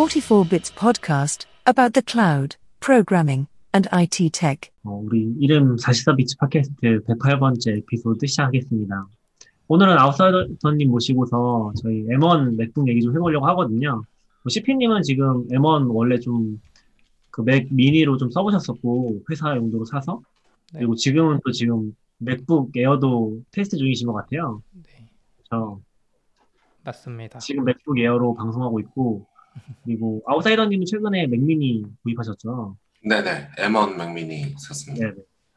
44 Bits podcast about the cloud, programming, and IT tech. 어, 우리 이름 44bits 팟캐스트 108번째 에피소드 시작하겠습니다. 오늘은 아웃사이더님 모시고서 저희 M1 맥북 얘기 좀 해보려고 하거든요. CP님은 지금 M1 원래 좀 그 맥 미니로 좀 써보셨었고 회사 용도로 사서 네. 그리고 지금은 또 지금 맥북 에어도 테스트 중이신 것 같아요. 네, 저 맞습니다. 지금 맥북 에어로 방송하고 있고 그리고 아웃사이더님은 최근에 맥미니 구입하셨죠. 네네, M1 맥미니 샀습니다. 네.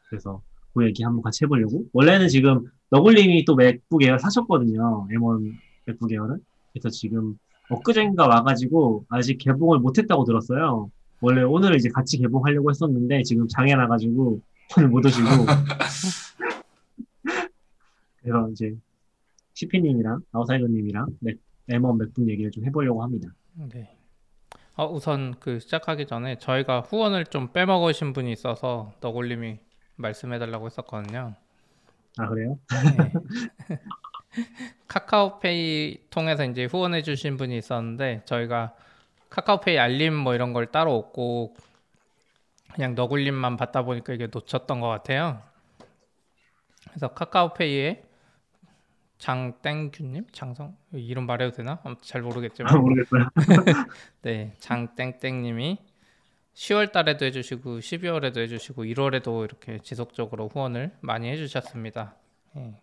그래서 그 얘기 한번 같이 해보려고. 원래는 지금 너굴님이 또 맥북 에어 사셨거든요. M1 맥북 에어를. 그래서 지금 엊그젠가 와가지고 아직 개봉을 못했다고 들었어요. 원래 오늘 이제 같이 개봉하려고 했었는데 지금 장애 나가지고 오늘 못 오시고. 그래서 이제 시피님이랑 아웃사이더님이랑 맥, M1 맥북 얘기를 좀 해보려고 합니다. 네. 어, 우선 그 시작하기 전에 저희가 후원을 좀 빼먹으신 분이 있어서 너굴님이 말씀해달라고 했었거든요. 아 그래요? 네. 카카오페이 통해서 이제 후원해주신 분이 있었는데 저희가 카카오페이 알림 뭐 이런 걸 따로 없고 그냥 너굴님만 받다 보니까 이게 놓쳤던 것 같아요. 그래서 카카오페이에 장땡규님, 장성 이름 말해도 되나? 아무튼 잘 모르겠지만 아, 모르겠어요. 네, 장땡땡님이 10월 달에도 해주시고 12월에도 해주시고 1월에도 이렇게 지속적으로 후원을 많이 해주셨습니다. 예,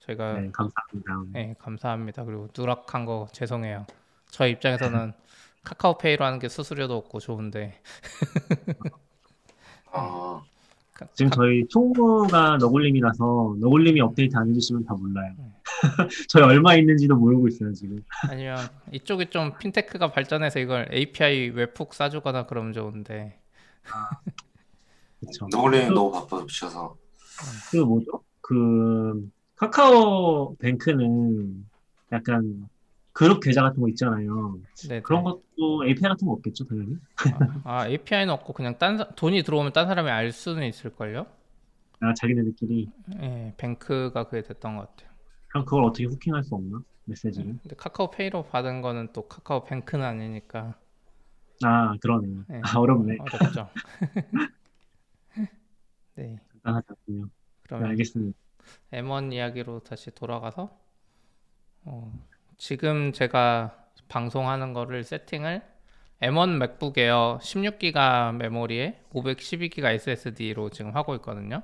저희가 네, 감사합니다. 네, 감사합니다. 그리고 누락한 거 죄송해요. 저희 입장에서는 카카오페이로 하는 게 수수료도 없고 좋은데 아, 지금 저희 총무가 너굴님이라서 너굴님이 업데이트 안 해주시면 다 몰라요. 네. 저희 얼마 있는지도 모르고 있어요 지금. 아니면 이쪽이 좀 핀테크가 발전해서 이걸 API 웹훅 싸주거나 그러면 좋은데 그렇죠. 너굴님 너무 바쁘셔서 그 뭐죠? 그 카카오 뱅크는 약간 그룹 계좌 같은 거 있잖아요. 네, 그런 것도 API 같은 거 없겠죠 당연히. 아, API는 없고 그냥 딴 사- 돈이 들어오면 딴 사람이 알 수는 있을 걸요? 아 자기네들끼리. 예, 뱅크가 그게 됐던 것 같아요. 그럼 그걸 어떻게 후킹할 수 없나? 메시지를. 근데 카카오페이로 받은 거는 또 카카오뱅크는 아니니까 아 그러네. 네. 아 어렵네. 어렵죠. 네, 간단하군요. 네, 그러면 알겠습니다. M1 이야기로 다시 돌아가서 어, 지금 제가 방송하는 거를 세팅을 M1 맥북 에어 16기가 메모리에 512기가 SSD로 지금 하고 있거든요.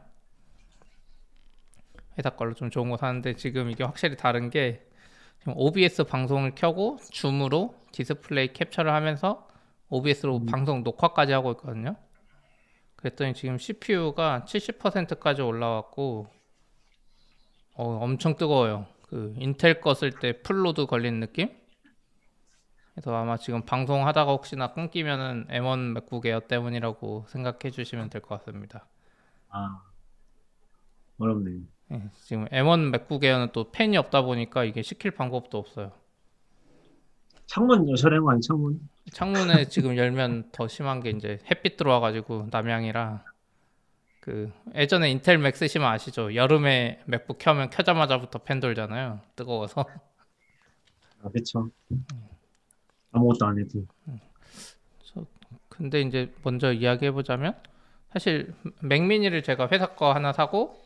회사 걸로 좀 좋은 거 사는데 지금 이게 확실히 다른 게 OBS 방송을 켜고 줌으로 디스플레이 캡처를 하면서 OBS로 방송 녹화까지 하고 있거든요. 그랬더니 지금 CPU가 70%까지 올라왔고 어, 엄청 뜨거워요. 그 인텔 거 쓸 때 full load 걸린 느낌? 그래서 아마 지금 방송하다가 혹시나 끊기면은 M1 맥북 에어 때문이라고 생각해 주시면 될 것 같습니다. 아 어렵네. 예, 지금 M1 맥북 에어는 또 팬이 없다 보니까 이게 식힐 방법도 없어요. 창문 아니 창문? 창문에 지금 열면 더 심한 게 이제 햇빛 들어와가지고 남향이라 그 예전에 인텔 맥 쓰시면 아시죠? 여름에 맥북 켜면 켜자마자부터 팬 돌잖아요. 뜨거워서. 아 그쵸. 아무것도 안 해도. 근데 이제 먼저 이야기해 보자면 사실 맥미니를 제가 회사 거 하나 사고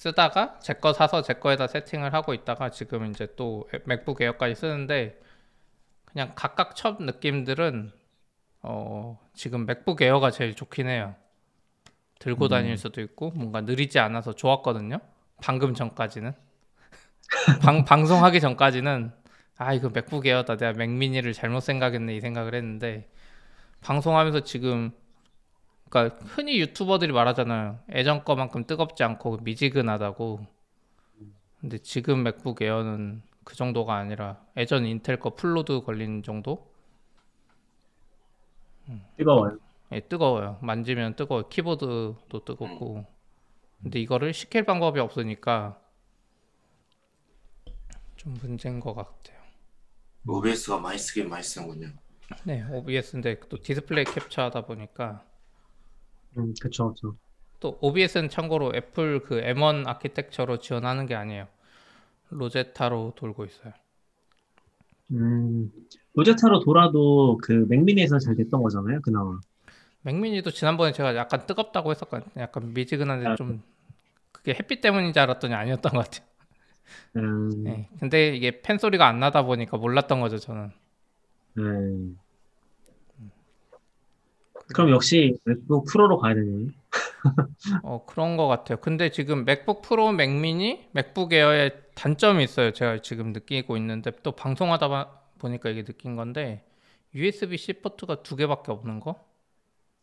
쓰다가 제 거 사서 제 거에다 세팅을 하고 있다가 지금 이제 또 맥북 에어까지 쓰는데 그냥 각각 첫 느낌들은 어 지금 맥북 에어가 제일 좋긴 해요. 들고 다닐 수도 있고 뭔가 느리지 않아서 좋았거든요. 방금 전까지는 방 방송하기 전까지는 아 이거 맥북 에어다 내가 맥미니를 잘못 생각했네 이 생각을 했는데 방송하면서 지금 그러니까 흔히 유튜버들이 말하잖아요. 예전 거만큼 뜨겁지 않고 미지근하다고. 근데 지금 맥북 에어는 그 정도가 아니라 예전 인텔 거 full load 걸린 정도? 뜨거워요. 예, 뜨거워요. 만지면 뜨거워요. 키보드도 뜨겁고. 근데 이거를 식힐 방법이 없으니까 좀 문제인 것 같아요. OBS가 많이 쓰긴 많이 쓰는군요. 네, OBS인데 또 디스플레이 캡처하다 보니까 음 그쵸 그쵸. 또 OBS는 참고로 애플 그 M1 아키텍처로 지원하는 게 아니에요. 로제타로 돌고 있어요. 음, 로제타로 돌아도 그 맥미니에서 잘 됐던 거잖아요, 그나마. 맥미니도 지난번에 제가 약간 뜨겁다고 했었거든요. 약간 미지근한데 아. 좀 그게 햇빛 때문인지 알았더니 아니었던 것 같아요. 음, 네. 근데 이게 팬 소리가 안 나다 보니까 몰랐던 거죠, 저는. 네. 그럼 역시 맥북 프로로 가야 되네요. 어, 그런 것 같아요. 근데 지금 맥북 프로, 맥미니, 맥북 에어의 단점이 있어요. 제가 지금 느끼고 있는데 또 방송하다 봐- 보니까 이게 느낀 건데 USB-C 포트가 두 개밖에 없는 거?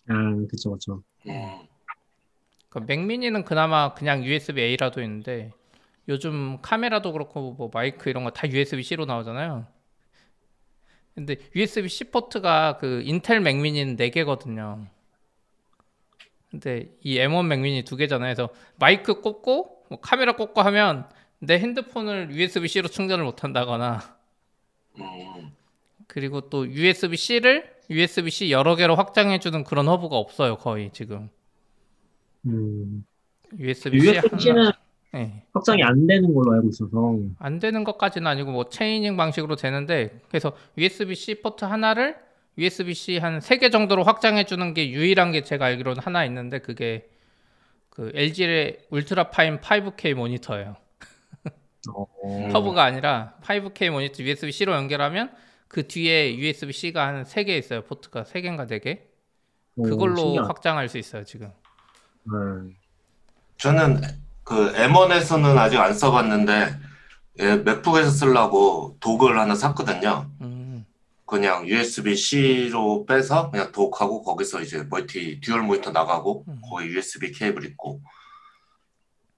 아, 그쵸, 그쵸. 음, 그러니까 맥미니는 그나마 그냥 USB-A라도 있는데 요즘 카메라도 그렇고 뭐 마이크 이런 거 다 USB-C로 나오잖아요. 근데 USB-C 포트가 그 인텔 맥미니는 4개거든요. 근데 이 M1 맥미니 두 개잖아요. 그래서 마이크 꽂고 뭐 카메라 꽂고 하면 내 핸드폰을 USB-C로 충전을 못 한다거나 음, 그리고 또 USB-C를 USB-C 여러 개로 확장해 주는 그런 허브가 없어요, 거의 지금. 음, USB-C USB-C는 하나 네. 확장이 안 되는 걸로 알고 있어서. 안 되는 것까지는 아니고 뭐 chaining 방식으로 되는데 그래서 USB-C 포트 하나를 USB-C 한 세 개 정도로 확장해 주는 게 유일한 게 제가 알기로는 하나 있는데 그게 그 LG의 UltraFine 5K 모니터예요. 어, 음. 허브가 아니라 5K 모니터 USB-C로 연결하면 그 뒤에 USB-C가 한 세 개 있어요. 포트가 세 개인가 네 개. 오, 그걸로 신기하다. 확장할 수 있어요, 지금. 네. 저는 그 M1에서는 아직 안 써봤는데 예, 맥북에서 쓰려고 dock을 하나 샀거든요. 음. 그냥 USB-C로 빼서 그냥 dock하고 거기서 이제 멀티 dual 모니터 나가고 음. 거기 USB 케이블 있고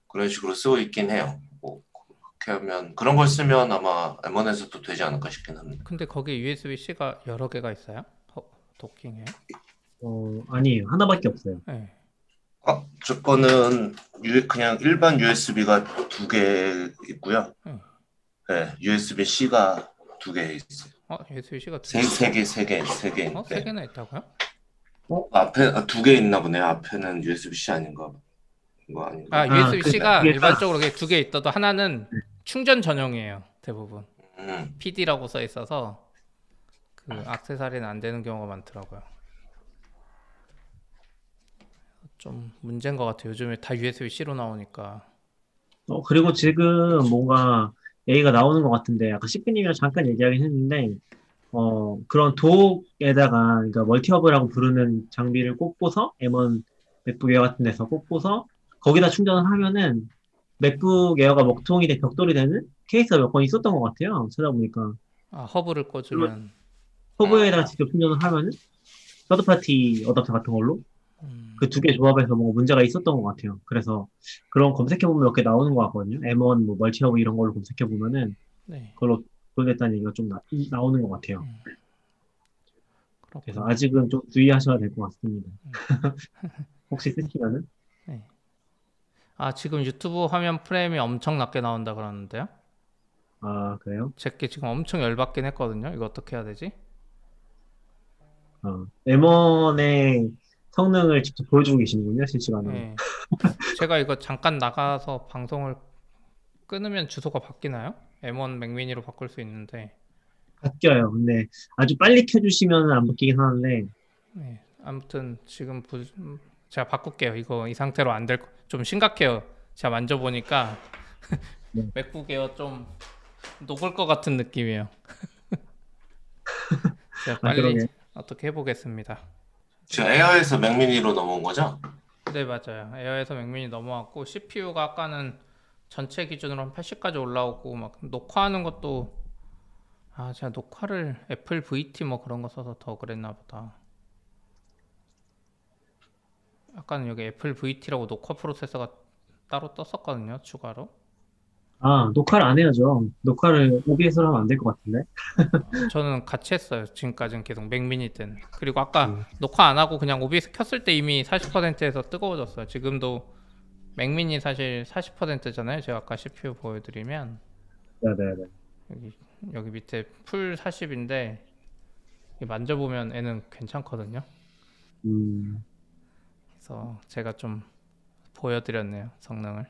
그런 식으로 쓰고 있긴 해요. 뭐 그렇게 하면 그런 걸 쓰면 아마 M1에서도 되지 않을까 싶긴 합니다. 근데 거기 USB-C가 여러 개가 있어요? 어, 도킹해요? 어, 아니에요. 하나밖에 없어요. 네. 어, 저 거는 유- 그냥 일반 USB가 두 개 있고요. 음. 네, USB-C가 두 개 있어요. 어, USB-C가 두 세, 개. 세 개, 세 개, 세 개. 어, 세 네. 개나 있다고요? 앞에 아, 두개 있나 보네요. 앞에는 USB-C 아닌가? 이거 아닌가? 아, 아, USB-C가 그러니까 이게 일반적으로 두 개 있어도 하나는 충전 전용이에요. 대부분. 음, PD라고 써 있어서 그 액세서리는 안 되는 경우가 많더라고요. 좀 문제인 것 같아요. 요즘에 다 USB-C로 나오니까. 어, 그리고 지금 뭔가 얘기가 나오는 것 같은데, 아까 시크님이랑 잠깐 얘기하긴 했는데, 어, 그런 dock에다가, 그러니까 멀티허브라고 부르는 장비를 꽂고서, M1 맥북 에어 같은 데서 꽂고서, 거기다 충전을 하면은, 맥북 에어가 먹통이 돼 벽돌이 되는 케이스가 몇번 있었던 것 같아요. 찾아보니까. 아, 허브를 꽂으면 허브에다가 직접 충전을 하면은, third-party 어댑터 같은 걸로, 음, 그 두 개 조합에서 뭔가 문제가 있었던 것 같아요. 그래서 그런 검색해보면 몇 개 나오는 것 같거든요. M1, 뭐, 멀티허브 이런 걸로 검색해보면은, 네. 그걸로 돌렸다는 얘기가 좀 나, 나오는 것 같아요. 그래서 그렇군요. 아직은 좀 주의하셔야 될 것 같습니다. 혹시 쓰시면은? 아, 지금 유튜브 화면 프레임이 엄청 낮게 나온다 그러는데요? 아, 그래요? 제게 지금 엄청 열받긴 했거든요. 이거 어떻게 해야 되지? 어, M1의 성능을 직접 보여주고 계시는군요, 실시간으로. 네. 제가 이거 잠깐 나가서 방송을 끊으면 주소가 바뀌나요? M1 맥미니로 바꿀 수 있는데 바뀌어요. 근데 아주 빨리 켜주시면 안 바뀌긴 하는데, 네. 아무튼 지금 부... 음, 제가 바꿀게요. 이거 이 상태로 안될좀 심각해요. 제가 만져보니까 네. 맥북 에어 좀 녹을 것 같은 느낌이에요. 제가 아, 빨리 그러게. 어떻게 해보겠습니다. 지금 에어에서 맥미니로 넘어온 거죠? 네 맞아요. 에어에서 맥미니 넘어왔고 CPU가 아까는 전체 기준으로 한 80까지 올라오고 막 녹화하는 것도 아 제가 녹화를 애플 VT 뭐 그런 거 써서 더 그랬나 보다. 아까는 여기 애플 VT라고 녹화 프로세서가 따로 떴었거든요 추가로. 아, 녹화를 안 해야죠. 녹화를 OBS로 하면 안 될 것 같은데? 저는 같이 했어요. 지금까지는 계속 맥미니 때는. 그리고 아까 음. 녹화 안 하고 그냥 OBS 켰을 때 이미 40%에서 뜨거워졌어요. 지금도 맥미니 사실 40%잖아요. 제가 아까 CPU 보여드리면 네네네. 여기 여기 밑에 풀 40인데 만져보면 애는 괜찮거든요. 음, 그래서 제가 좀 보여드렸네요 성능을.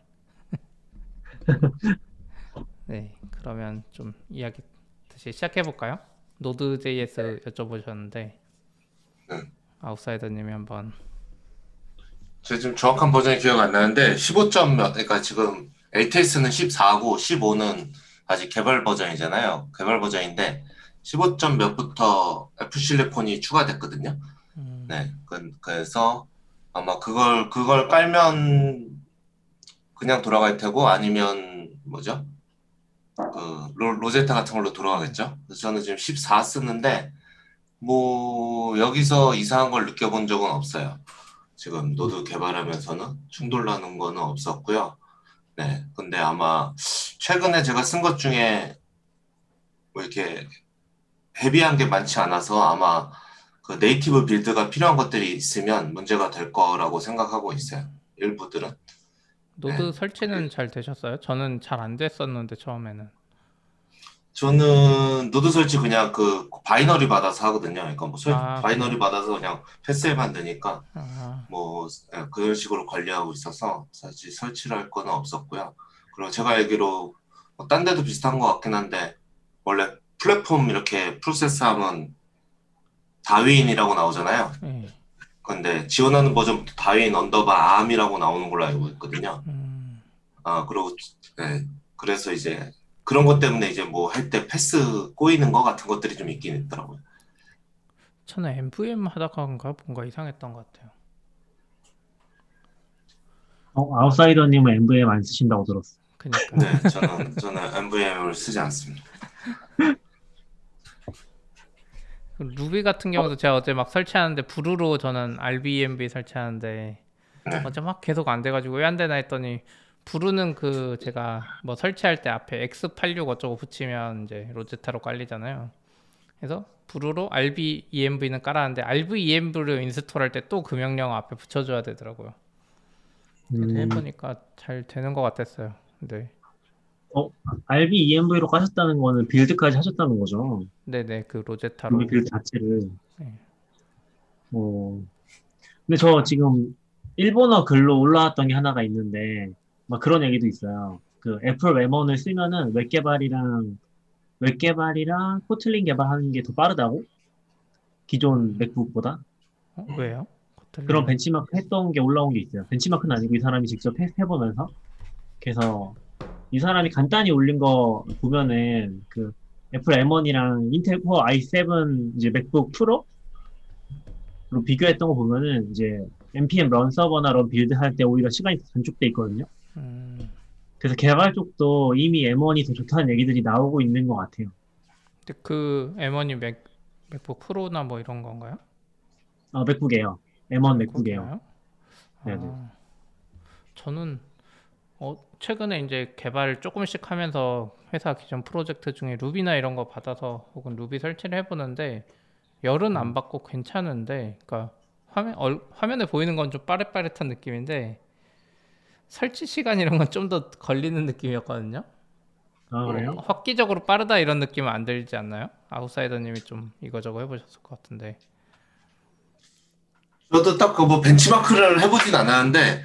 네, 그러면 좀 이야기 다시 시작해 볼까요? Node.js 여쭤보셨는데 네. 아웃사이더님이 한번 제가 지금 정확한 버전이 기억 안 나는데 15점 몇 그러니까 지금 LTS는 14고 15는 아직 개발 버전이잖아요. 개발 버전인데 15점 몇부터 Apple Silicon이 추가됐거든요. 음, 네. 그, 그래서 아마 그걸 그걸 깔면 그냥 돌아갈 테고 아니면 뭐죠? 그 로, 로제타 같은 걸로 돌아가겠죠. 그래서 저는 지금 14 쓰는데 뭐 여기서 이상한 걸 느껴본 적은 없어요. 지금 Node 개발하면서는 충돌 나는 거는 없었고요. 네. 근데 아마 최근에 제가 쓴 것 중에 뭐 이렇게 헤비한 게 많지 않아서 아마 그 native build가 필요한 것들이 있으면 문제가 될 거라고 생각하고 있어요. 일부들은. Node 네. 설치는 잘 되셨어요? 저는 잘 안 됐었는데 처음에는 저는 Node 설치 그냥 그 binary 받아서 하거든요. 그러니까 뭐 설- 아, binary 그래요? 받아서 그냥 패스에 만드니까 아, 뭐 예, 그런 식으로 관리하고 있어서 사실 설치를 할 거는 없었고요. 그리고 제가 알기로 뭐 딴 데도 비슷한 것 같긴 한데 원래 플랫폼 이렇게 process 하면 Darwin이라고 나오잖아요. 예. 근데 지원하는 버전부터 Darwin underbar ARM이라고 나오는 걸로 알고 있거든요. 음, 아, 그리고, 네, 그래서 이제 그런 것 때문에 이제 뭐 할 때 path 꼬이는 거 같은 것들이 좀 있긴 있더라고요. 저는 NVM 하다가인가 뭔가 이상했던 것 같아요. 어, 아웃사이더님은 NVM 안 쓰신다고 들었어. 그니까 네, 저는, 저는 NVM을 쓰지 않습니다. 그 루비 같은 경우도 제가 어제 막 설치하는데 부루로 저는 RBMB 설치하는데 네. 어제 막 계속 안 돼가지고 왜 안 되나 했더니 부루는 그 제가 뭐 설치할 때 앞에 X86 어쩌고 붙이면 이제 로제타로 깔리잖아요. 그래서 부루로 RBEMV는 깔았는데 RBEMV를 인스톨할 때 또 그 명령 앞에 붙여줘야 되더라고요. 음, 해보니까 잘 되는 것 같았어요. 네, rbenv로 까셨다는 거는 build까지 하셨다는 거죠. 네네 그 Rosetta로. 빌드 자체를. 네. 어. 근데 저 지금 일본어 글로 올라왔던 게 하나가 있는데, 막 그런 얘기도 있어요. 그 애플 M1을 쓰면은 웹 개발이랑, 웹 개발이랑 Kotlin 개발하는 게 더 빠르다고? 기존 맥북보다? 어, 왜요? Kotlin? 그런 벤치마크 했던 게 올라온 게 있어요. benchmark는 아니고 이 사람이 직접 해, 해보면서. 그래서 이 사람이 간단히 올린 거 보면은 그 애플 M1이랑 인텔 코어 i7 이제 맥북 프로로 비교했던 거 보면은 이제 npm run server나 run build 할 때 오히려 시간이 더 단축돼 있거든요. 음, 그래서 개발 쪽도 이미 M1이 더 좋다는 얘기들이 나오고 있는 것 같아요. 근데 그 M1이 맥 맥북 프로나 뭐 이런 건가요? 어, 맥북이에요. M1 맥북이에요. 네네. 아, 저는 어, 최근에 이제 개발 조금씩 하면서 회사 기존 프로젝트 중에 루비나 이런 거 받아서 혹은 루비 설치를 해보는데 열은 음. 안 받고 괜찮은데, 그러니까 화면 얼, 화면에 보이는 건 좀 빠릿빠릿한 느낌인데 설치 시간 이런 건 좀 더 걸리는 느낌이었거든요. 아, 그래요? 어, 획기적으로 빠르다 이런 느낌은 안 들지 않나요? 아웃사이더님이 좀 이거저거 해보셨을 것 같은데. 저도 딱 그 뭐 benchmark를 해보진 않았는데,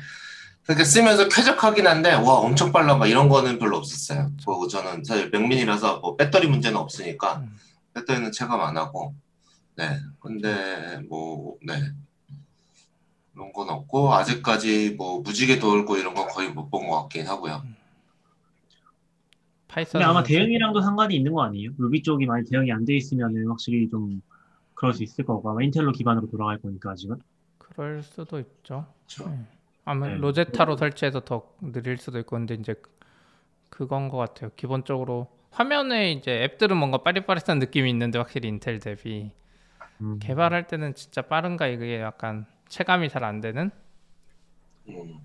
그렇게 쓰면서 쾌적하긴 한데, 와, 엄청 빨라, 막 이런 거는 별로 없었어요. 그리고 저는 사실 맥미니라서 뭐 배터리 문제는 없으니까, 음. 배터리는 체감 안 하고, 네. 근데 뭐, 네. 그런 건 없고, 아직까지 뭐 무지개 돌고 이런 건 거의 못 본 것 같긴 하고요. Python 근데 아마 대응이랑도 상관이 있는 거 아니에요? 루비 쪽이 많이 대응이 안 돼 있으면은 확실히 좀 그럴 수 있을 거고 아마 인텔로 기반으로 돌아갈 거니까 아직은. 그럴 수도 있죠. 그렇죠. 네. 아마 네. 로제타로 설치해서 더 느릴 수도 있고 근데 이제 그건 것 같아요. 기본적으로 화면에 이제 앱들은 뭔가 빠릿빠릿한 느낌이 있는데 확실히 인텔 대비 음. 개발할 때는 진짜 빠른가 이게 약간 체감이 잘 안 되는 음.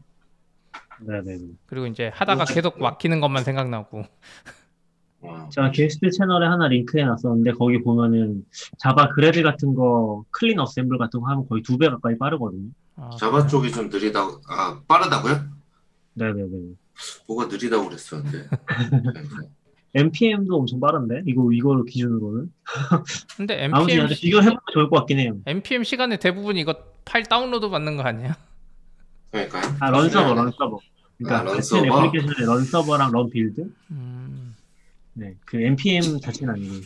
네 네 네. 그리고 이제 하다가 계속 막히는 것만 생각나고 음. 제가 게스트 채널에 하나 링크해 놨었는데 거기 보면은 Java Gradle 같은 거 clean assemble 같은 거 하면 거의 두 배 가까이 빠르거든요. 아, Java 쪽이 좀 느리다고, 아, 빠르다고요? 네네네. 뭐가 느리다고 그랬었는데. npm도 엄청 빠른데 이거 이거를 기준으로는 근데 아무튼 npm 아주 비교해보면 좋을 것 같긴 해요. npm 시간에 대부분 이거 파일 다운로드 받는 거 아니에요? 그러니까요. 아 run server run server. 그러니까 아, run 같은 서버? 애플리케이션의 run server랑 run build. 음, 네, 그 npm 자체는 아니고.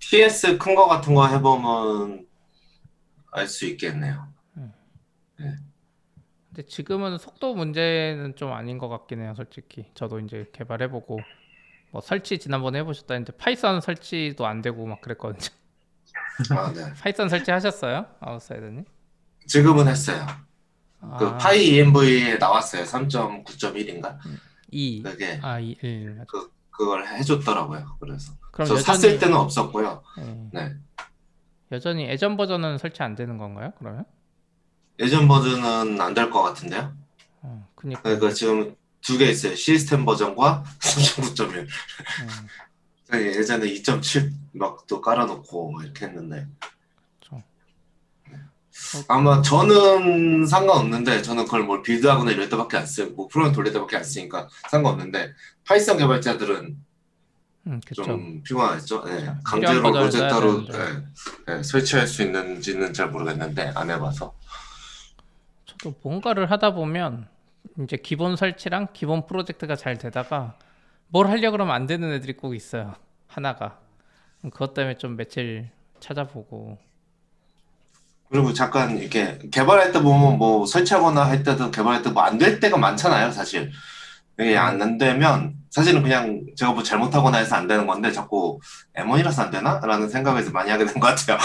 TS 큰 거 같은 거 해보면 알 수 있겠네요. 근데 지금은 속도 문제는 좀 아닌 것 같긴 해요, 솔직히. 저도 이제 개발해보고 뭐 설치 지난번에 해보셨다 했는데 Python 설치도 안 되고 막 그랬거든요. 아, 네. Python 설치 하셨어요, 아웃사이더님? 지금은 했어요. 그 아, 파이 ENV에 나왔어요. 3.9.1인가? 2. 그게 아, 2, 1. 그 그걸 해줬더라고요. 그래서 그럼 저 여전히 샀을 때는 없었고요. 예. 네. 여전히 예전 버전은 설치 안 되는 건가요? 그러면? 예전 버전은 안 될 것 같은데요. 어, 그니까. 그러니까 지금 두 개 있어요. 시스템 버전과 3.9.1. 음, 예전에 2.7막또 깔아놓고 이렇게 했는데 좀. 아마 저는 상관없는데 저는 그걸 뭘 build하거나 이럴 때밖에 안 쓰고 뭐 프로그램 돌릴 때밖에 안 쓰니까 상관없는데 Python 개발자들은 음. 좀 피곤하겠죠. 네. 그쵸. 강제로 Rosetta로 써야 네. 네, 설치할 수 있는지는 잘 모르겠는데 안 해봐서 저도 뭔가를 하다 보면 이제 기본 설치랑 기본 프로젝트가 잘 되다가 뭘 하려 그러면 안 되는 애들이 꼭 있어요. 하나가. 그것 때문에 좀 며칠 찾아보고. 그리고 잠깐 이렇게 개발할 때 보면 뭐 설치하거나 할 때도 개발할 때 뭐 안 될 때가 많잖아요, 사실. 이게 안 되면 사실은 그냥 제가 뭐 잘못하거나 해서 안 되는 건데 자꾸 M1이라서 안 되나? 라는 생각에서 많이 하게 된 것 같아요.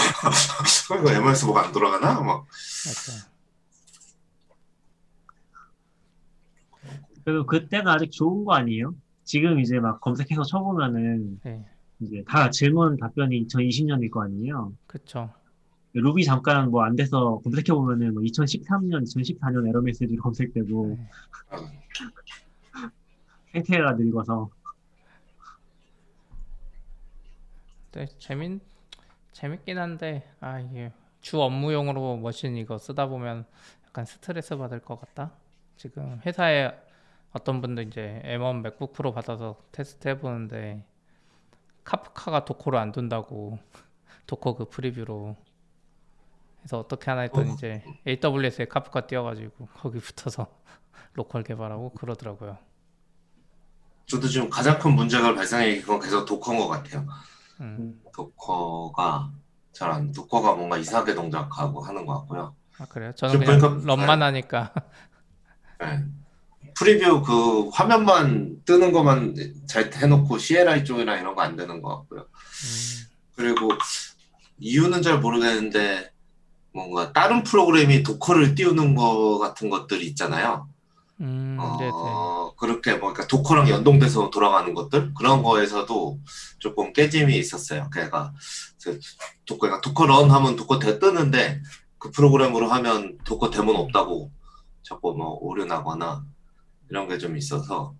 그러니까 M1에서 뭐가 안 돌아가나? 막 맞아요. 그리고 그때가 아직 좋은 거 아니에요? 지금 이제 막 검색해서 쳐보면은 네, 이제 다 질문 답변이 2020년일 거 아니에요? 그쵸. 루비 잠깐 뭐 안 돼서 검색해 보면은 뭐 2013년, 2014년 에러 메시지 검색되고 네. 생태가 늙어서 네, 재밌 재밌긴 한데 아 이게 주 업무용으로 머신 이거 쓰다 보면 약간 스트레스 받을 것 같다. 지금 회사에 어떤 분도 이제 M1 맥북 프로 받아서 테스트 해보는데 Kafka가 Docker로 안 돈다고 Docker 그 preview로 그래서 어떻게 하나 했더니 어. 이제 AWS에 Kafka 띄워가지고 거기 붙어서 local 개발하고 그러더라고요. 저도 지금 가장 큰 문제가 발생해 그건 계속 Docker인 것 같아요. 음. Docker가 잘 안, Docker가 뭔가 이상하게 동작하고 하는 것 같고요. 아 그래요? 저는 그냥 보니까- 런만 하니까 네. 프리뷰 그 화면만 뜨는 것만 잘 해놓고 CLI 쪽이랑 이런 거 안 되는 것 같고요. 음, 그리고 이유는 잘 모르겠는데 뭔가 다른 프로그램이 도커를 띄우는 거 같은 것들이 있잖아요. 음, 네, 네. 어, 그렇게 뭐 그러니까 도커랑 연동돼서 돌아가는 것들 그런 거에서도 조금 깨짐이 있었어요. 그러니까 그 Docker 그러니까 Docker run 하면 Docker 대 뜨는데 그 프로그램으로 하면 Docker daemon 없다고 자꾸 뭐 오류 나거나 이런 게 좀 있어서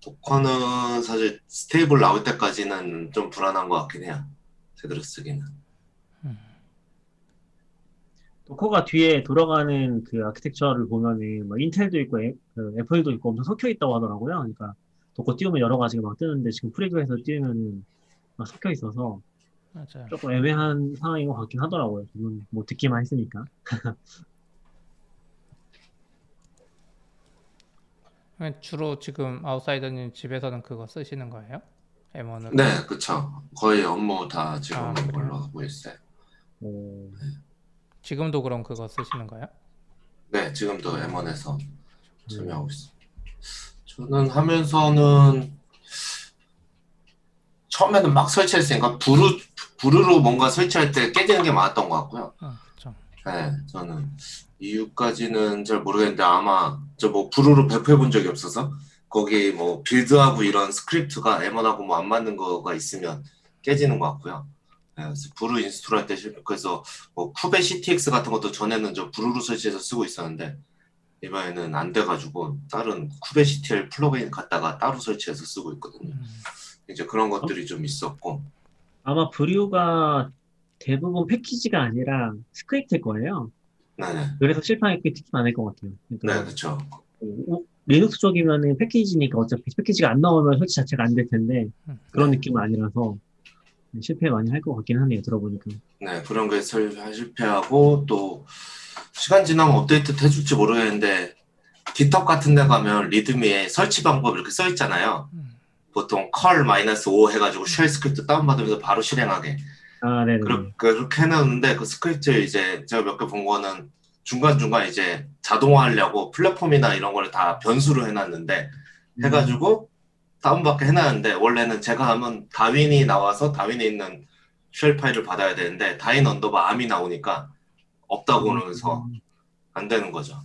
Docker는 사실 stable 나올 때까지는 좀 불안한 것 같긴 해요. 제대로 쓰기는. Docker가 뒤에 돌아가는 그 아키텍처를 보면은 뭐 인텔도 있고 애, 그 애플도 있고 엄청 섞여 있다고 하더라고요. 그러니까 Docker 띄우면 여러 가지가 막 뜨는데 지금 preview에서 띄우면은 막 섞여 있어서 맞아요. 조금 애매한 상황인 것 같긴 하더라고요. 저는 뭐 듣기만 했으니까. 주로 지금 아웃사이더님 집에서는 그거 쓰시는 거예요? M1으로? 네, 그쵸. 거의 업무 다 지금 아? 걸로 하고 있어요. 어, 지금도 그럼 그거 쓰시는 거예요? 네, 지금도 M1에서 음. 참여하고 있어요. 저는 하면서는 처음에는 막 설치했으니까 brew brew로 뭔가 설치할 때 깨지는 게 많았던 것 같고요. 어, 그렇죠. 네, 저는 이유까지는 잘 모르겠는데 아마 저 뭐 brew로 배포해 본 적이 없어서 거기 뭐 build하고 이런 script가 M1하고 뭐 안 맞는 거가 있으면 깨지는 것 같고요. 네, 그래서 brew install 할때 실패 그래서 뭐 kubectx 같은 것도 전에는 저 brew로 설치해서 쓰고 있었는데 이번에는 안 돼가지고 다른 kubectl plugin 갖다가 따로 설치해서 쓰고 있거든요. 음, 이제 그런 것들이 좀 있었고 아마 brew가 대부분 패키지가 아니라 script일 거예요. 네네 그래서 실패하기 특히 많을 것 같아요. 네 그러니까 그렇죠. 오- 리눅스 쪽이면은 패키지니까 어차피 패키지가 안 나오면 설치 자체가 안 될 텐데 음. 그런 느낌은 아니라서 실패 많이 할 것 같긴 하네요. 들어보니까. 네, 그런 게 설- 실패하고 또 시간 지나면 업데이트 해줄지 모르겠는데 GitHub 같은 데 가면 README에 설치 방법 이렇게 써 있잖아요. 음. 보통 curl 마이너스 o 해가지고 shell script 다운받으면서 바로 실행하게 아, 네네. 그렇게, 그렇게 해놨는데 그 스크립트 이제 제가 몇 개 본 거는 중간중간 이제 자동화하려고 플랫폼이나 이런 걸다 변수로 해놨는데 음. 해가지고 다운받게 해놨는데 원래는 제가 하면 Darwin이 나와서 Darwin에 있는 shell 파일을 받아야 되는데 Darwin underbar ARM이 나오니까 없다고 그러면서 음. 안 되는 거죠.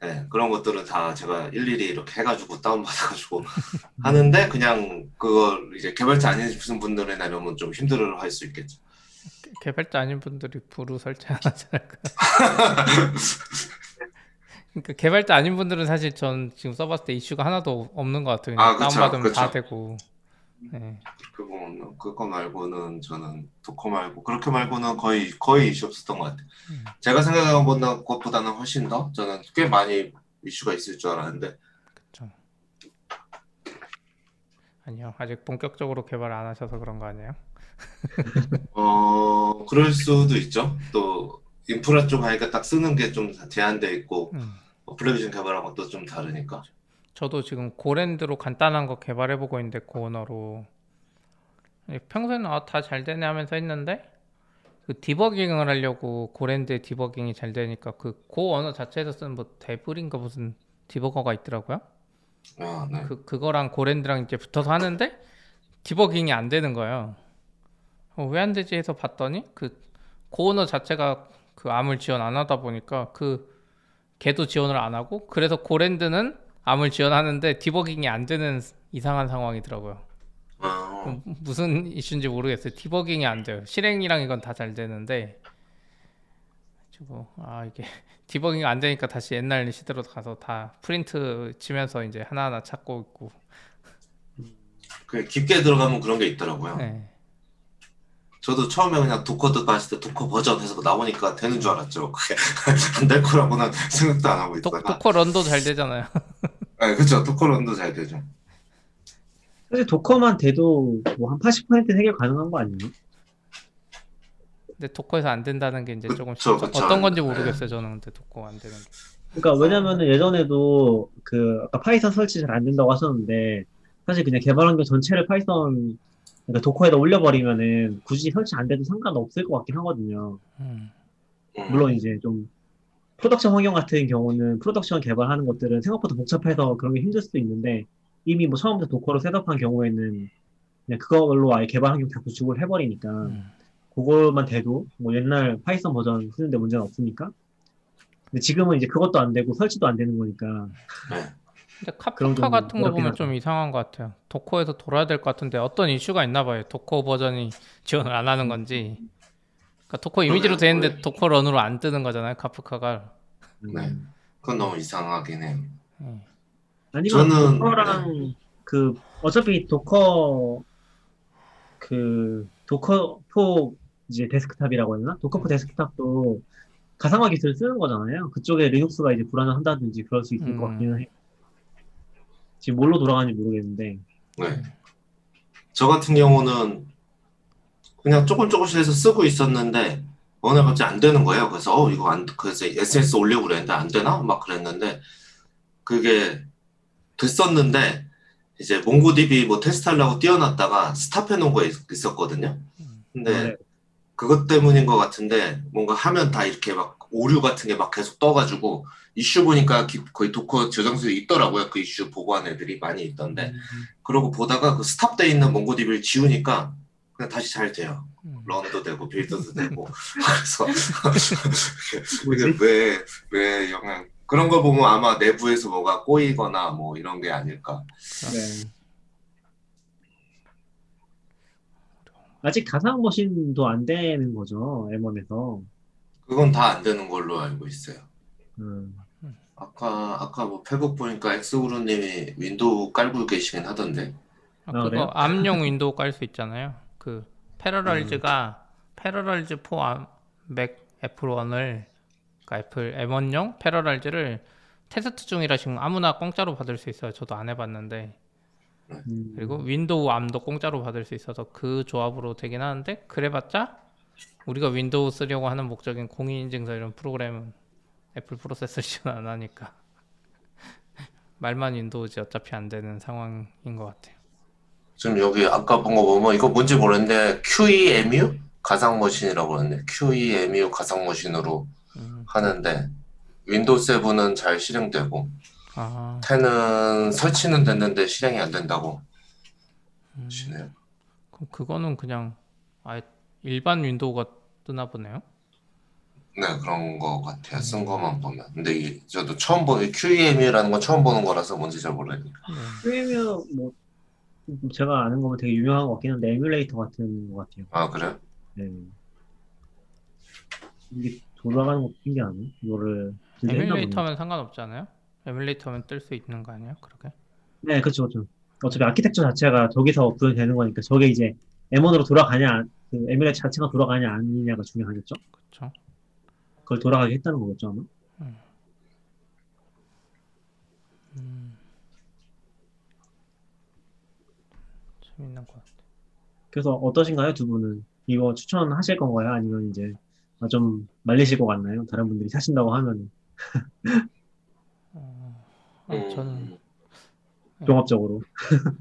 네, 그런 것들은 다 제가 일일이 이렇게 해가지고 다운받아가지고 하는데 그냥 그걸 이제 개발자 아니신 분들이나 이러면 좀 힘들어 할 수 있겠죠. 개발자 아닌 분들이 brew 설치 안 않을까? 그러니까 개발자 아닌 분들은 사실 전 지금 써봤을 때 이슈가 하나도 없는 것 같아요. 아, 그쵸, 다운받으면 다 그쵸. 되고. 네. 그거 뭐, 그거 말고는 저는 Docker 말고 그렇게 말고는 거의 거의 이슈 없었던 것 같아요. 음. 제가 생각한 것보다는 훨씬 더 저는 꽤 많이 이슈가 있을 줄 알았는데 그쵸. 아니요, 아직 본격적으로 개발 안 하셔서 그런 거 아니에요? 어 그럴 수도 있죠. 또 인프라 쪽 하니까 딱 쓰는 게 좀 제한돼 있고 음. 어플리케이션 개발하고 또 좀 다르니까. 저도 지금 고랜드로 간단한 거 개발해 보고 있는데 그 언어로 평소에는 아, 다 잘 되네 하면서 했는데 그 디버깅을 하려고 고랜드 디버깅이 잘 되니까 그 고 언어 자체에서 쓰는 뭐 데블인가 무슨 디버거가 있더라고요. 아, 네. 그 그거랑 고랜드랑 이제 붙어서 하는데 디버깅이 안 되는 거예요. 어, 왜안 되지 해서 봤더니 그 고언어 자체가 그 암을 지원 안 하다 보니까 그 걔도 지원을 안 하고 그래서 GoLand는 ARM을 지원하는데 디버깅이 안 되는 이상한 상황이더라고요. 아, 음, 무슨 이슈인지 모르겠어요. 디버깅이 안 돼요. 실행이랑 이건 다 잘 되는데 그리고 아 이게 디버깅이 안 되니까 다시 옛날 시대로 가서 다 프린트 치면서 이제 하나하나 찾고 있고 그 깊게 들어가면 그런 게 있더라고요. 네. 저도 처음에 그냥 Docker 띄우고 했을 때 Docker 버전 해서 나오니까 되는 줄 알았죠. 그게 안 될 거라고는 생각도 안 하고 도, 있다가. Docker run도 잘 되잖아요. 네, 그렇죠. Docker run도 잘 되죠. 사실 Docker만 돼도 뭐 한 80% 해결 가능한 거 아니에요? 근데 Docker에서 안 된다는 게 이제 조금 그쵸, 그쵸. 어떤 건지 네. 모르겠어요. 저는 근데 도커가 안 되는. 게. 그러니까 왜냐면 은 예전에도 그 아까 Python 설치 잘 안 된다고 하셨는데 사실 그냥 개발 환경 전체를 Python 그러니까 Docker에다 올려버리면은 굳이 설치 안 돼도 상관없을 것 같긴 하거든요. 음. 음. 물론 이제 좀 production 환경 같은 경우는 production 개발하는 것들은 생각보다 복잡해서 그런 게 힘들 수도 있는데 이미 뭐 처음부터 Docker로 setup한 경우에는 그냥 그걸로 아예 개발 환경 다 구축을 해버리니까 음. 그걸만 돼도 뭐 옛날 Python 버전 쓰는데 문제는 없으니까. 근데 지금은 이제 그것도 안 되고 설치도 안 되는 거니까. 네. 근데 카프카 좀 같은 거 보면 하죠. 좀 이상한 것 같아요. Docker에서 돌아야 될 것 같은데 어떤 이슈가 있나 봐요. Docker 버전이 지원을 안 하는 건지. 그러니까 Docker 이미지로 돼 있는데 Docker run으로 안 뜨는 거잖아요. Kafka가. 네. 그건 너무 이상하긴 해요. 음. 아니면 저는- Docker랑 그 어차피 Docker 그 Docker for 이제 desktop이라고 되나? Docker for desktop도 가상화 기술을 쓰는 거잖아요. 그쪽에 리눅스가 이제 불안한다든지 그럴 수 있을 것 음. 같기는 해. 지금 뭘로 돌아가는지 모르겠는데. 네. 저 같은 경우는 그냥 조금 조금씩 해서 쓰고 있었는데 어느 날 갑자기 안 되는 거예요. 그래서 어 이거 안 그래서 SNS 올리고 그랬는데 안 되나? 막 그랬는데 그게 됐었는데 이제 몽고DB 뭐 테스트하려고 띄워놨다가 스탑해 놓은 거 있- 있었거든요. 근데 네. 그것 때문인 것 같은데 뭔가 하면 다 이렇게 막 오류 같은 게 막 계속 떠가지고 이슈 보니까 기- 거의 도커 저장소에 있더라고요. 그 이슈 보고한 애들이 많이 있던데 그러고 보다가 그 스탑돼 있는 몽고DB를 지우니까 그냥 다시 잘 돼요. 음. 런도 되고 빌드도 되고 그래서? 이게 왜, 왜 영향 그런 걸 보면 아마 내부에서 뭐가 꼬이거나 뭐 이런 게 아닐까. 네. 아직 가상 머신도 안 되는 거죠, M1에서. 그건 다 안 되는 걸로 알고 있어요. 음. 아까 아까 뭐 페북 보니까 엑스그루님이 윈도우 깔고 계시긴 하던데. 아, 아, 그거 그래요? ARM용 윈도우 깔 수 있잖아요. 그 Parallels가 Parallels for Mac Apple 1을 그러니까 애플 M1용 패러럴즈를 테스트 중이라 지금 아무나 공짜로 받을 수 있어요. 저도 안 해봤는데 음. 그리고 윈도우 ARM도 공짜로 받을 수 있어서 그 조합으로 되긴 하는데 그래봤자 우리가 윈도우 쓰려고 하는 목적인 공인인증서 이런 프로그램은 애플 프로세서 지원 안 하니까 말만 윈도우지 어차피 안 되는 상황인 것 같아요. 지금 여기 아까 본 거 보면 이거 뭔지 모르는데 QEMU 가상 머신이라고 그러는데 QEMU 가상 머신으로 음. 하는데 윈도우 7은 잘 실행되고 아, 10은 설치는 됐는데 실행이 안 된다고 음. 하시네요. 그럼 그거는 그냥 아예 일반 윈도우가 뜨나 보네요. 네, 그런 거 같아요. 쓴 것만 보면. 근데 이 저도 처음 보는 QEMU라는 건 처음 보는 거라서 뭔지 잘 몰라요. 네. 그러면 뭐 제가 아는 거면 되게 유명한 것 같긴 한데 에뮬레이터 같은 것 같아요. 아, 그래요? 네. 이게 돌아가는 것도 신기하네. 이거를. 에뮬레이터면 상관없잖아요. 에뮬레이터면 뜰 수 있는 거 아니에요? 그러게. 네, 그렇죠, 그렇죠. 어차피 아키텍처 자체가 저기서 구현되는 거니까 저게 이제 M1으로 돌아가냐, 그 에뮬레이터 자체가 돌아가냐 아니냐가 중요하겠죠. 그렇죠. 그걸 돌아가게 했다는 거겠죠, 아마. 음. 재밌는 것 같아. 그래서 어떠신가요, 두 분은? 이거 추천하실 건가요? 아니면 이제 아, 좀 말리실 것 같나요? 다른 분들이 사신다고 하면 어, 어, 음, 저는 종합적으로.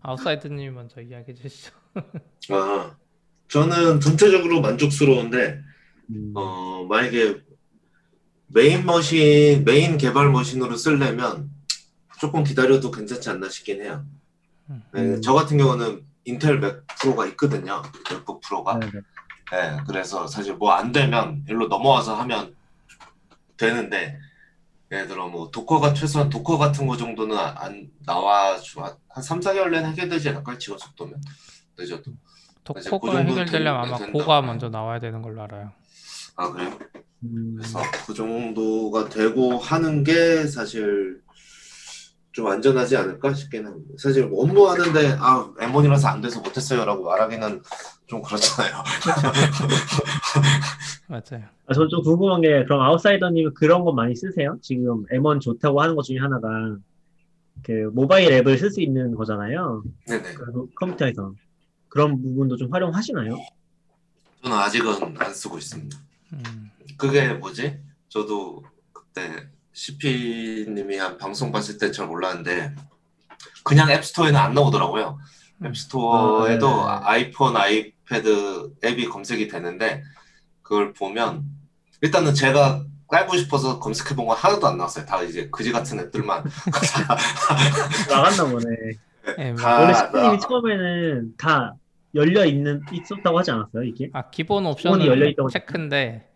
아웃사이더님 먼저 이야기해 주시죠. 아, 저는 전체적으로 만족스러운데 음, 어, 만약에 main machine, main 개발 machine으로 쓰려면 조금 기다려도 괜찮지 않나 싶긴 해요. 음. 네, 저 같은 경우는 Intel Mac Pro가 있거든요. MacBook Pro가. 네, 네. 네, 그래서 사실 뭐 안 되면 일로 넘어와서 하면 되는데 예를 들어 뭐 도커가 최소한 도커 같은 거 정도는 안- 안 나와줘 한 3, 4개월 내에 해결되지 않을까요? 지원 속도면 늦어도 이제 그 해결되려면 아마 된다. 고가 먼저 나와야 되는 걸로 알아요. 아 그래요? 음, 그래서 그 정도가 되고 하는 게 사실 좀 안전하지 않을까 합니다. 사실 뭐 업무하는데 아 M1이라서 안 돼서 못했어요라고 말하기는 좀 그렇잖아요. 맞아요. 아, 저는 좀 궁금한 게, 그럼 아웃사이더님은 그런 거 많이 쓰세요? 지금 M1 좋다고 하는 것 중에 하나가, 그, 모바일 앱을 쓸 수 있는 거잖아요. 네네. 그 컴퓨터에서. 그런 부분도 좀 활용하시나요? 저는 아직은 안 쓰고 있습니다. 음, 그게 뭐지? 저도 그때 CP님이 한 방송 봤을 때 잘 몰랐는데 그냥 앱스토어에는 안 나오더라고요. 음. 앱스토어에도 아, 네. 아이폰, 아이패드 앱이 검색이 되는데 그걸 보면 일단은 제가 깔고 싶어서 검색해 본 건 하나도 안 나왔어요. 다 이제 그지 같은 앱들만 나갔나 보네. 예, 다 원래 나- 스크린이 처음에는 다 열려 있는, 있었다고 하지 않았어요, 이게? 아 기본 기본이 열려 있다고 체크인데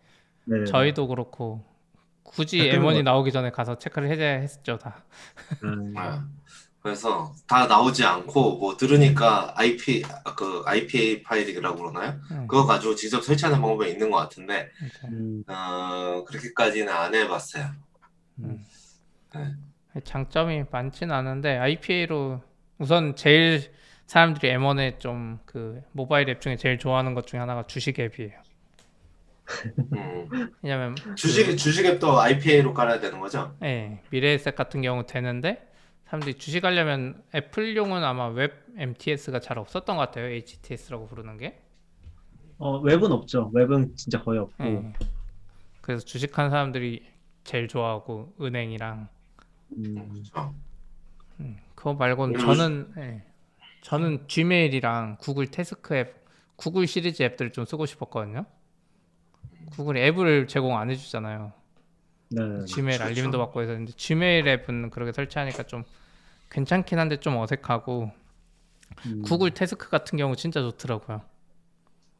네. 저희도 그렇고 굳이 아, 그런 M1이 거- 나오기 전에 가서 체크를 해제했죠 다. 음, 아, 그래서 다 나오지 않고 뭐 들으니까 IP 그 IPA 파일이라고 그러나요? 음, 그거 가지고 직접 설치하는 방법이 있는 것 같은데 맞아요. 음, 어, 그렇게까지는 안 해봤어요. 음. 네. 장점이 많진 않은데 IPA로 우선 제일 사람들이 M1에 좀 그 모바일 앱 중에 제일 좋아하는 것 중에 하나가 주식 앱이에요. 음. 왜냐면 주식 주식 앱도 IPA로 깔아야 되는 거죠? 예, 미래에셋 같은 경우 되는데 사람들이 주식 하려면 Apple용은 아마 웹 MTS가 잘 없었던 것 같아요. HTS라고 부르는 게. 어, 웹은 없죠. 웹은 진짜 거의 없고. 예. 그래서 주식한 사람들이 제일 좋아하고 은행이랑 음, 어. 음, 그거 말고는 음. 저는 예, 저는 Gmail이랑 Google Tasks 앱, 구글 시리즈 앱들을 좀 쓰고 싶었거든요. Google이 앱을 제공 안 해주잖아요. 네. 지메일 그렇죠. 알림도 받고 해서 근데 지메일 앱은 그렇게 설치하니까 좀 괜찮긴 한데 좀 어색하고 음, 구글 태스크 같은 경우 진짜 좋더라고요.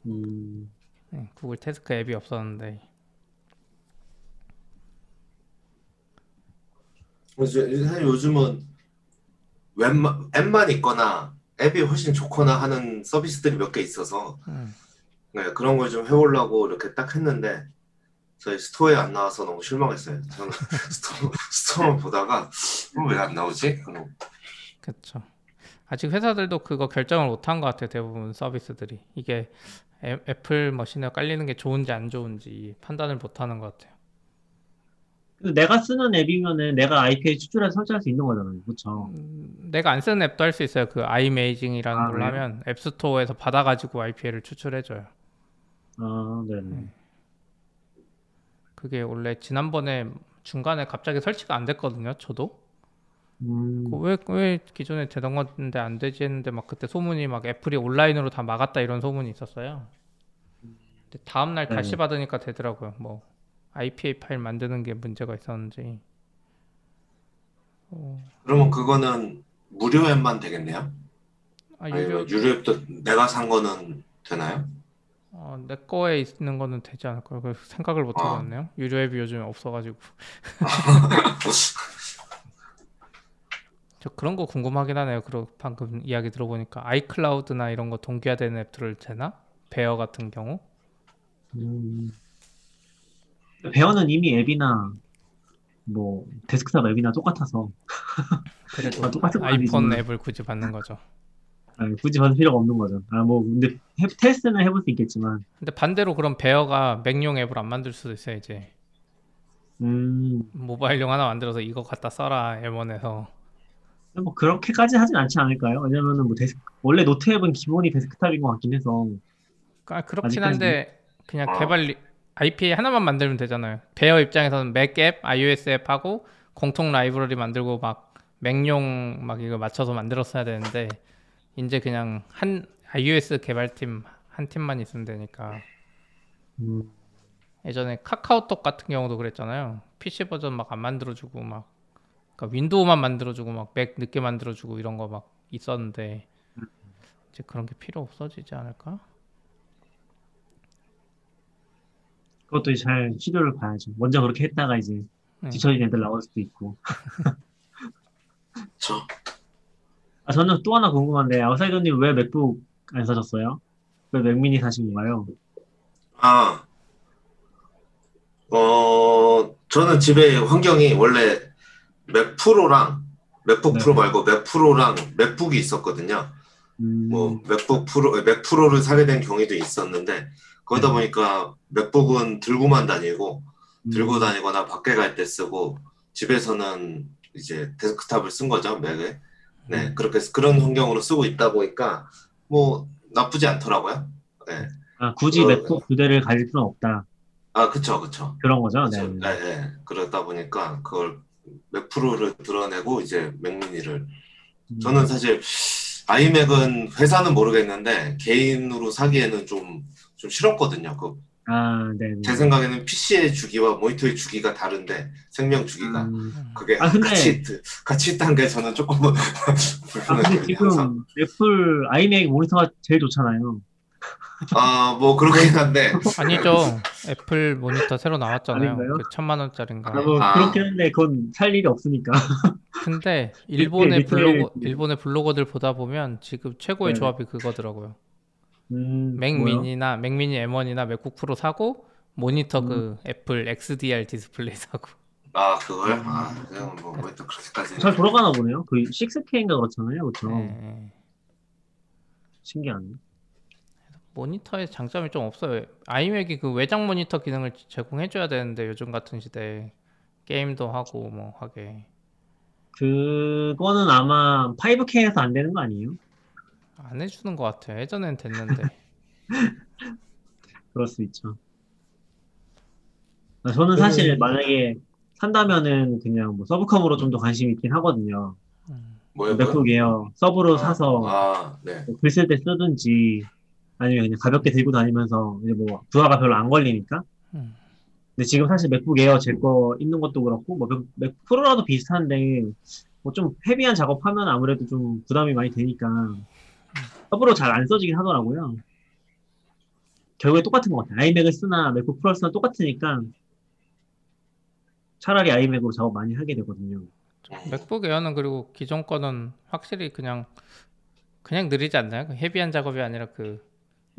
음, 네, 구글 태스크 앱이 없었는데 사실 요즘은 웹만 앱만 있거나 앱이 훨씬 좋거나 하는 서비스들이 몇 개 있어서 음, 네, 그런 걸 좀 해보려고 이렇게 딱 했는데 저희 store에 안 나와서 너무 실망했어요. 저는 store store 보다가 왜 안 나오지? 그렇죠. 아직 회사들도 그거 결정을 못한 것 같아요. 대부분 서비스들이 이게 애, Apple machine에 깔리는 게 좋은지 안 좋은지 판단을 못하는 것 같아요. 내가 쓰는 앱이면은 내가 IPA 추출해서 설치할 수 있는 거잖아요. 그렇죠. 음, 내가 안 쓰는 앱도 할 수 있어요. 그 iMazing이라는 아, 걸로 그래요? 하면 App Store에서 받아가지고 IPA를 추출해줘요. 아, 네네. 그게 원래 지난번에 중간에 갑자기 설치가 안 됐거든요. 저도 음, 왜 왜 기존에 되던 건데 안 되지 했는데 막 그때 소문이 막 애플이 온라인으로 다 막았다 이런 소문이 있었어요. 근데 다음 날 다시 네. 받으니까 되더라고요. 뭐 IPA 파일 만드는 게 문제가 있었는지. 어, 그러면 그거는 무료 앱만 되겠네요? 아, 유료 유료 앱도 내가 산 거는 되나요? 어, 내 거에 있는 거는 되지 않을까요? 그 생각을 못 아. 해봤네요. 유료 앱이 요즘에 없어가지고. 저 그런 거 궁금하긴 하네요. 그리고 방금 이야기 들어보니까 iCloud나 이런 거 동기화되는 앱들을 되나? Bear 같은 경우? 음. Bear는 이미 앱이나 뭐 데스크탑 앱이나 똑같아서 그래도 아, 똑같은 건 아이폰. 앱을 굳이 받는 거죠. 아, 굳이 받을 필요가 없는 거죠. 아 뭐 근데 해- 테스트는 해볼 수 있겠지만 근데 반대로 그럼 Bear가 Mac용 앱을 안 만들 수도 있어요. 이제 음. 모바일용 하나 만들어서 이거 갖다 써라 M1에서. 뭐 그렇게까지 하진 않지 않을까요? 왜냐면은 뭐 데스 원래 노트 앱은 기본이 데스크탑인 것 같긴 해서 아, 그렇긴 한데 그냥 아. 개발 리- IPA 하나만 만들면 되잖아요. Bear 입장에서는 Mac 앱, iOS 앱 하고 공통 라이브러리 만들고 막 맥용 막 이거 맞춰서 만들었어야 되는데 이제 그냥 한 iOS 개발팀 한 팀만 있으면 되니까 음. 예전에 카카오톡 같은 경우도 그랬잖아요. PC 버전 막 안 만들어주고 막 그러니까 윈도우만 만들어주고 막 맥 늦게 만들어주고 이런 거 막 있었는데 이제 그런 게 필요 없어지지 않을까? 그것도 잘 시도를 봐야죠. 먼저 그렇게 했다가 이제 네. 뒤처진 애들 나올 수도 있고. 저 아 저는 또 하나 궁금한데 아웃사이더님 왜 MacBook 안 사셨어요? 왜 Mac mini 사신 건가요? 아, 어, 저는 집에 환경이 원래 Mac Pro랑 MacBook 네. 프로 말고 Mac Pro랑 MacBook이 있었거든요. 음, 뭐 MacBook Pro, Mac Pro를 사게 된 경위도 있었는데 그러다 네. 보니까 맥북은 들고만 다니고 음, 들고 다니거나 밖에 갈 때 쓰고 집에서는 이제 데스크탑을 쓴 거죠 맥에. 네 그렇게 해서 그런 환경으로 쓰고 있다 보니까 뭐 나쁘지 않더라고요. 네. 아, 굳이 어, 맥북 두 대를 가질 필요는 없다. 아 그쵸 그쵸. 그런 거죠? 네. 그래서, 네, 네. 그러다 보니까 그걸 맥 프로를 드러내고 이제 맥미니를 음, 저는 사실 iMac은 회사는 모르겠는데 개인으로 사기에는 좀 좀 싫었거든요. 그 제 아, 네. 네. 생각에는 PC의 주기와 모니터의 주기가 다른데 생명 주기가 음, 그게 아, 근데- 같이 있- 같이 있다는 게 저는 조금 아, 근데 불편했거든요. 항상. 지금 Apple iMac 모니터가 제일 좋잖아요. 아 뭐 그렇긴 한데 아니죠. 애플 모니터 새로 나왔잖아요. 아닌가요? 그 천만 원짜리인가. 아, 뭐 아. 그렇긴 한데 그건 살 일이 없으니까. 근데 일본의 밑에 블로거 밑에 일본의 블로거들 보다 보면 지금 최고의 네. 조합이 그거더라고요. 음? 맥미니나 맥미니 M1이나 맥북 프로 사고 모니터 음. 그 Apple XDR 디스플레이 사고. 아 그걸 아 그냥 뭐 모니터 그렇게까지 잘 돌아가나 보네요. 그 6K인가 그렇잖아요. 그렇죠? 네. 신기하네. 모니터의 장점이 좀 없어요. 아이맥이 그 외장 모니터 기능을 제공해줘야 되는데 요즘 같은 시대에 게임도 하고 뭐 하게 그거는 아마 5K에서 안 되는 거 아니에요? 안 해주는 것 같아요. 예전엔 됐는데. 그럴 수 있죠. 아, 저는 사실 음. 만약에 산다면은 그냥 뭐 서브컴으로 좀 더 관심 있긴 하거든요. 음. 뭐요? 맥북 에어 서브로 사서 아네 뭐글쓸 때 쓰든지 아니면 그냥 가볍게 들고 다니면서 이제 뭐 부하가 별로 안 걸리니까. 음. 근데 지금 사실 MacBook Air 제 거 있는 것도 그렇고 뭐 Mac, Mac Pro라도 비슷한데 뭐 좀 heavy한 작업하면 아무래도 좀 부담이 많이 되니까 sub로 잘 안 써지긴 하더라고요. 결국에 똑같은 것 같아요. iMac을 쓰나 MacBook Pro를 쓰나 똑같으니까 차라리 iMac으로 작업 많이 하게 되거든요. MacBook Air는 그리고 기존 거는 확실히 그냥 그냥 느리지 않나요? 그 heavy한 작업이 아니라 그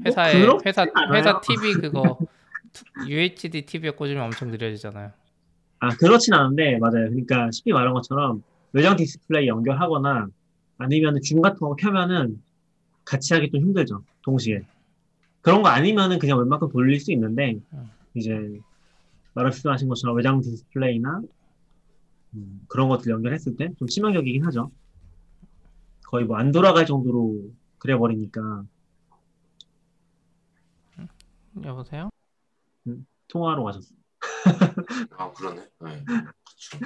회사에 뭐 회사 않아요. 회사 TV 그거 UHD TV에 꽂으면 엄청 느려지잖아요. 아, 그렇진 않은데, 맞아요. 그러니까 쉽게 말한 것처럼 외장 디스플레이 연결하거나 아니면 줌 같은 거 켜면은 같이 하기 좀 힘들죠. 동시에. 그런 거 아니면은 그냥 웬만큼 돌릴 수 있는데, 음. 이제 말씀하신 것처럼 외장 디스플레이나 음, 그런 것들 연결했을 때 좀 치명적이긴 하죠. 거의 뭐 안 돌아갈 정도로 그래버리니까 여보세요? 통화로 가셨어요. 아 그러네. 네. 그쵸.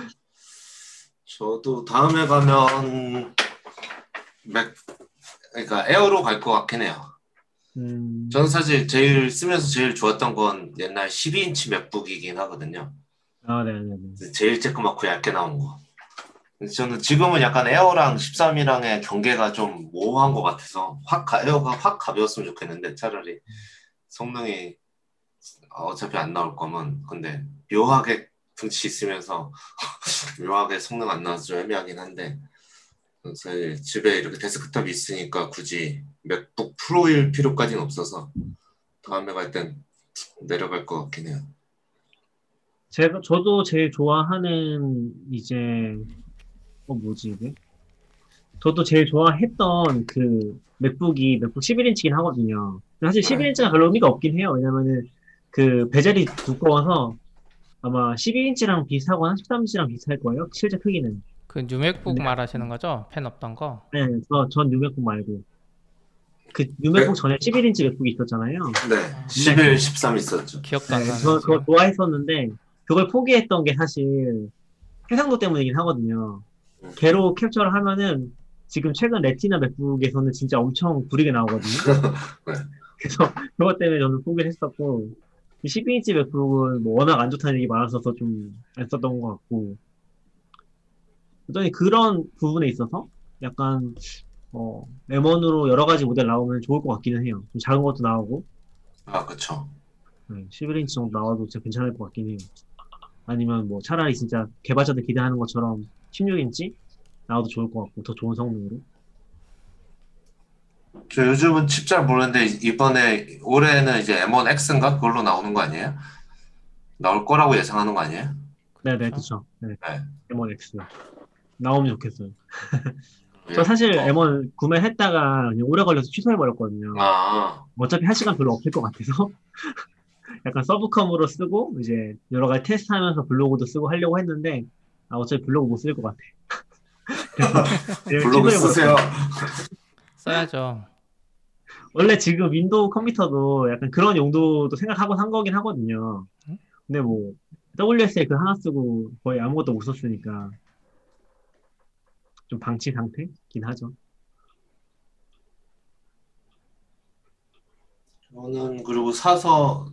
저도 다음에 가면 맥 그러니까 에어로 갈 것 같긴 해요. 음, 저는 사실 제일 쓰면서 제일 좋았던 건 옛날 12인치 맥북이긴 하거든요. 아, 네네네. 제일 쬐끄맣고 얇게 나온 거. 저는 지금은 약간 Air랑 13이랑의 경계가 좀 모호한 것 같아서 확 가- 에어가 확 가벼웠으면 좋겠는데 차라리 성능이 어차피 안 나올 거면 근데 묘하게 덩치 있으면서 묘하게 성능 안 나와서 좀 애매하긴 한데 사실 집에 이렇게 데스크탑이 있으니까 굳이 MacBook Pro일 필요까지는 없어서 다음에 갈 땐 내려갈 것 같긴 해요. 제가, 저도 제일 좋아하는, 이제, 어, 뭐지, 이게? 저도 제일 좋아했던 그, 맥북이, 맥북 11인치긴 하거든요. 사실 네. 11인치가 별로 의미가 없긴 해요. 왜냐면은, 그, 베젤이 두꺼워서, 아마 12인치랑 비슷하거나 13인치랑 비슷할 거예요. 실제 크기는. 그 뉴맥북 네. 말하시는 거죠? 펜 없던 거. 네, 저, 전 뉴맥북 말고. 그, 뉴맥북 전에 11인치 맥북이 있었잖아요. 네, 11, 13 있었죠. 기억도 안 네, 나네. 저 그거. 좋아했었는데 그걸 포기했던 게 사실 해상도 때문이긴 하거든요. 음. 걔로 캡처를 하면은 지금 최근 레티나 맥북에서는 진짜 엄청 구리게 나오거든요. 네. 그래서 그것 때문에 저는 포기를 했었고 이 12인치 맥북은 뭐 워낙 안 좋다는 얘기 많았어서 좀 안 썼던 것 같고 그랬더니 그런 부분에 있어서 약간 어, M1으로 여러 가지 모델 나오면 좋을 것 같기는 해요. 좀 작은 것도 나오고 아, 그쵸. 네, 11인치 정도 나와도 진짜 괜찮을 것 같긴 해요. 아니면 뭐 차라리 진짜 개발자들 기대하는 것처럼 16인치 나와도 좋을 것 같고 더 좋은 성능으로. 저 요즘은 칩 잘 모르는데 이번에 올해는 이제 M1X인가 그걸로 나오는 거 아니에요? 나올 거라고 예상하는 거 아니에요? 네네 그렇죠. 네. 네. M1X 나오면 좋겠어요. 예. 저 사실 어. M1 구매했다가 오래 걸려서 취소해버렸거든요. 아, 어차피 할 시간 별로 없을 것 같아서 약간 sub컴으로 쓰고 이제 여러 가지 테스트하면서 블로그도 쓰고 하려고 했는데 아 어차피 블로그 못 쓸 것 같아. 블로그. 쓰세요. 써야죠. 원래 지금 Windows 컴퓨터도 약간 그런 용도도 생각하고 한 거긴 하거든요. 응? 근데 뭐 WSL 그 하나 쓰고 거의 아무것도 못 썼으니까 좀 방치 상태긴 하죠. 저는 그리고 사서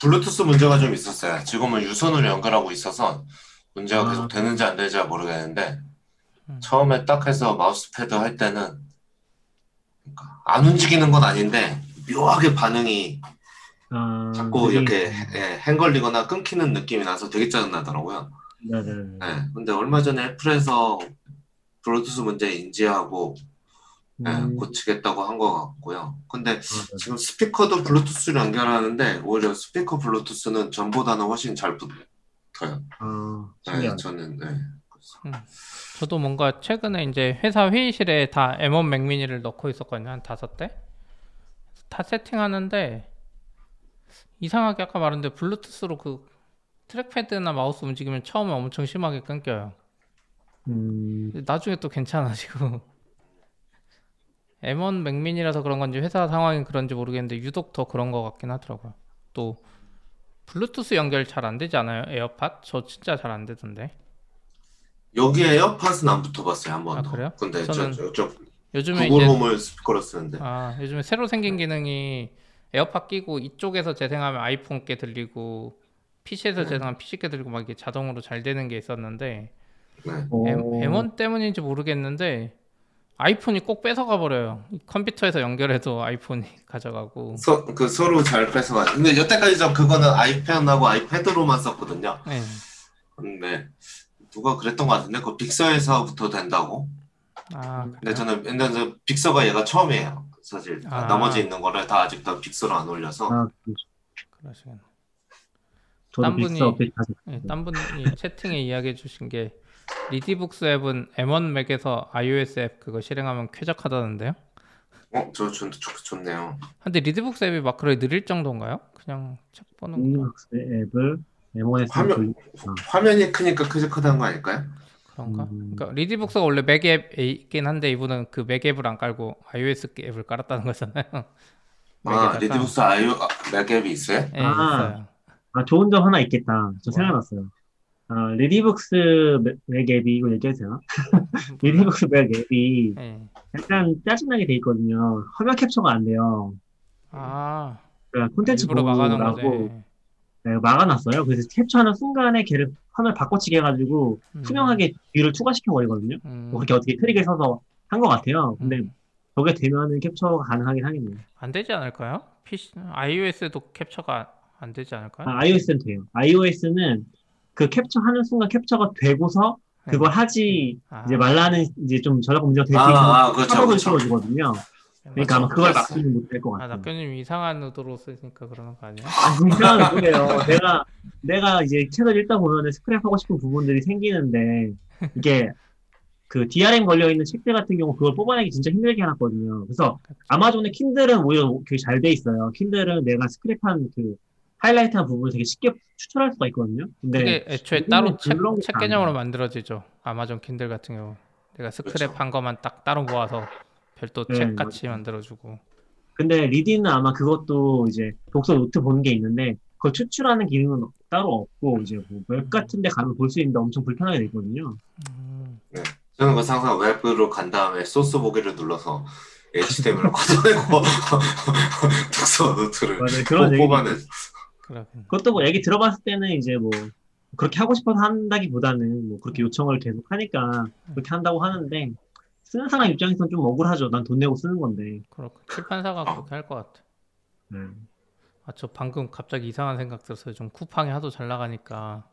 블루투스 문제가 좀 있었어요. 지금은 유선으로 연결하고 있어서 문제가 아. 계속 되는지 안 되는지 모르겠는데 음. 처음에 딱 해서 마우스 패드 할 때는 그러니까 안 움직이는 건 아닌데 묘하게 반응이 아, 자꾸 그게- 이렇게 예, 헹걸리거나 끊기는 느낌이 나서 되게 짜증나더라고요. 네 네. 예, 근데 얼마 전에 애플에서 블루투스 문제 인지하고 예, 음, 고치겠다고 한 것 같고요. 근데 아, 네. 지금 스피커도 블루투스로 연결하는데 오히려 스피커 블루투스는 전보다는 훨씬 잘 붙어요. 아, 네. 저는 네. 저도 뭔가 최근에 이제 회사 회의실에 다 M1 맥미니를 넣고 있었거든요. 한 다섯 대. 다 세팅하는데 이상하게 아까 말한데 블루투스로 그 trackpad나 마우스 움직이면 처음에 엄청 심하게 끊겨요. 음, 나중에 또 괜찮아지고 M1 맥미니라서 그런 건지 회사 상황이 그런지 모르겠는데 유독 더 그런 것 같긴 하더라고요. 또 블루투스 연결 잘 안 되지 않아요? 에어팟? 저 진짜 잘 안 되던데. 여기에 에어팟은 안 붙여봤어요 한 번도. 아, 그래요? 근데 저는 저, 저, 저 요즘에 구글 이제 홈을 스피커로 쓰는데 아, 요즘에 새로 생긴 기능이 에어팟 끼고 이쪽에서 재생하면 아이폰 께 들리고 PC에서 네. 재생하면 PC 께 들리고 막 이게 자동으로 잘 되는 게 있었는데 네. 오, M, M1 때문인지 모르겠는데 아이폰이 꼭 뺏어가 버려요. 이 컴퓨터에서 연결해도 아이폰이 가져가고. 서, 그 서로 잘 뺏어가. 근데 여태까지 저 그거는 아이폰하고 아이패드로만 썼거든요. 네. 근데 누가 그랬던 것 같은데 그 빅서에서부터 된다고. 아, 근데 그래요? 저는 근데 저 빅서가 얘가 처음이에요. 사실 아. 나머지 있는 거를 다 아직 다 빅서로 안 올려서 아, 그러시군. 저도 딴 분이-. 네, 딴 분이 채팅에 이야기해 주신 게 리디북스 앱은 M1 맥에서 iOS 앱 그거 실행하면 쾌적하다는데요? 어, 저 좋, 좋, 좋네요. 근데 리디북스 앱이 막 그렇게 느릴 정도인가요? 그냥 책 보는 거. 리디북스 앱을 M1에서 화면- 화면이 크니까 쾌적하다는 거 아닐까요? 그런가? 음. 그러니까 리디북스가 원래 맥 앱에 있긴 한데 이분은 그 맥 앱을 안 깔고 iOS 앱을 깔았다는 거잖아요. 아. 리디북스 아이오 아, 맥 앱이 있어요? 네, 아. 있어요. 아, 좋은 점 하나 있겠다. 저 뭐야? 생각났어요. 아, 리디북스 맥- 맥 앱이, 이거 되나? 리디북스 맥 앱이 네. 약간 짜증나게 돼 있거든요. 화면 캡처가 안 돼요. 아, 그러니까 콘텐츠 보호한 거네. 네, 막아놨어요. 그래서 캡처하는 순간에 걔를 화면 바꿔치기 해가지고 음. 투명하게 view를 투과시켜 버리거든요. 음, 뭐 그렇게 어떻게 트릭을 써서 한 것 같아요. 근데 음. 저게 되면은 캡처가 가능하긴 하겠네요. 안 되지 않을까요? PC, iOS도 캡처가 안 되지 않을까요? 아, iOS는 돼요. iOS는 그 캡처하는 순간 캡처가 되고서 그걸 하지 아, 이제 말라는 이제 좀 전략 문제가 될수 아, 있는 아, 그렇죠, 그렇죠. 실어주거든요. 그러니까 아마 그걸. 막지는 못할 것 아, 같아요. 낙교님 이상한 의도로 쓰니까 그러는 거 아니야? 아, 진짜 그래요. 내가, 내가 이제 책을 읽다 보면은 스크랩하고 싶은 부분들이 생기는데, 이게, 그 DRM 걸려 있는 책들 같은 경우 그걸 뽑아내기 진짜 힘들게 해놨거든요. 그래서 아마존의 킨들은 오히려 되게 잘 돼 있어요. 킨들은 내가 스크랩한 그 하이라이트한 부분을 되게 쉽게 추출할 수가 있거든요. 근데, 그게 애초에 따로 책, 책안 개념으로. 만들어지죠. 아마존 킨들 같은 경우. 내가 그렇죠. 스크랩한 것만 딱 따로 모아서 별도 네, 책 같이 만들어주고. 근데 리디는 아마 그것도 이제 독서 노트 보는 게 있는데, 그걸 추출하는 기능은 따로 없고, 이제 뭐 웹 같은 데 가면 볼 수 있는데 엄청 불편하게 돼 있거든요. 음, 저는 그 항상 웹으로 간 다음에 소스 보기를 눌러서 HTML을 걷어내고 독서 노트를 맞아요. 그런 얘기 뽑아내. 그러긴. 그것도 뭐 얘기 들어봤을 때는 이제 뭐 그렇게 하고 싶어서 한다기보다는 뭐 그렇게 요청을 계속 하니까 그렇게 한다고 하는데 쓰는 사람 입장에서는 좀 억울하죠. 난 돈 내고 쓰는 건데. 그렇고 출판사가 어. 그렇게 할 것 같아. 네. 아, 저 방금 갑자기 이상한 생각 들었어요. 좀 쿠팡이 하도 잘 나가니까.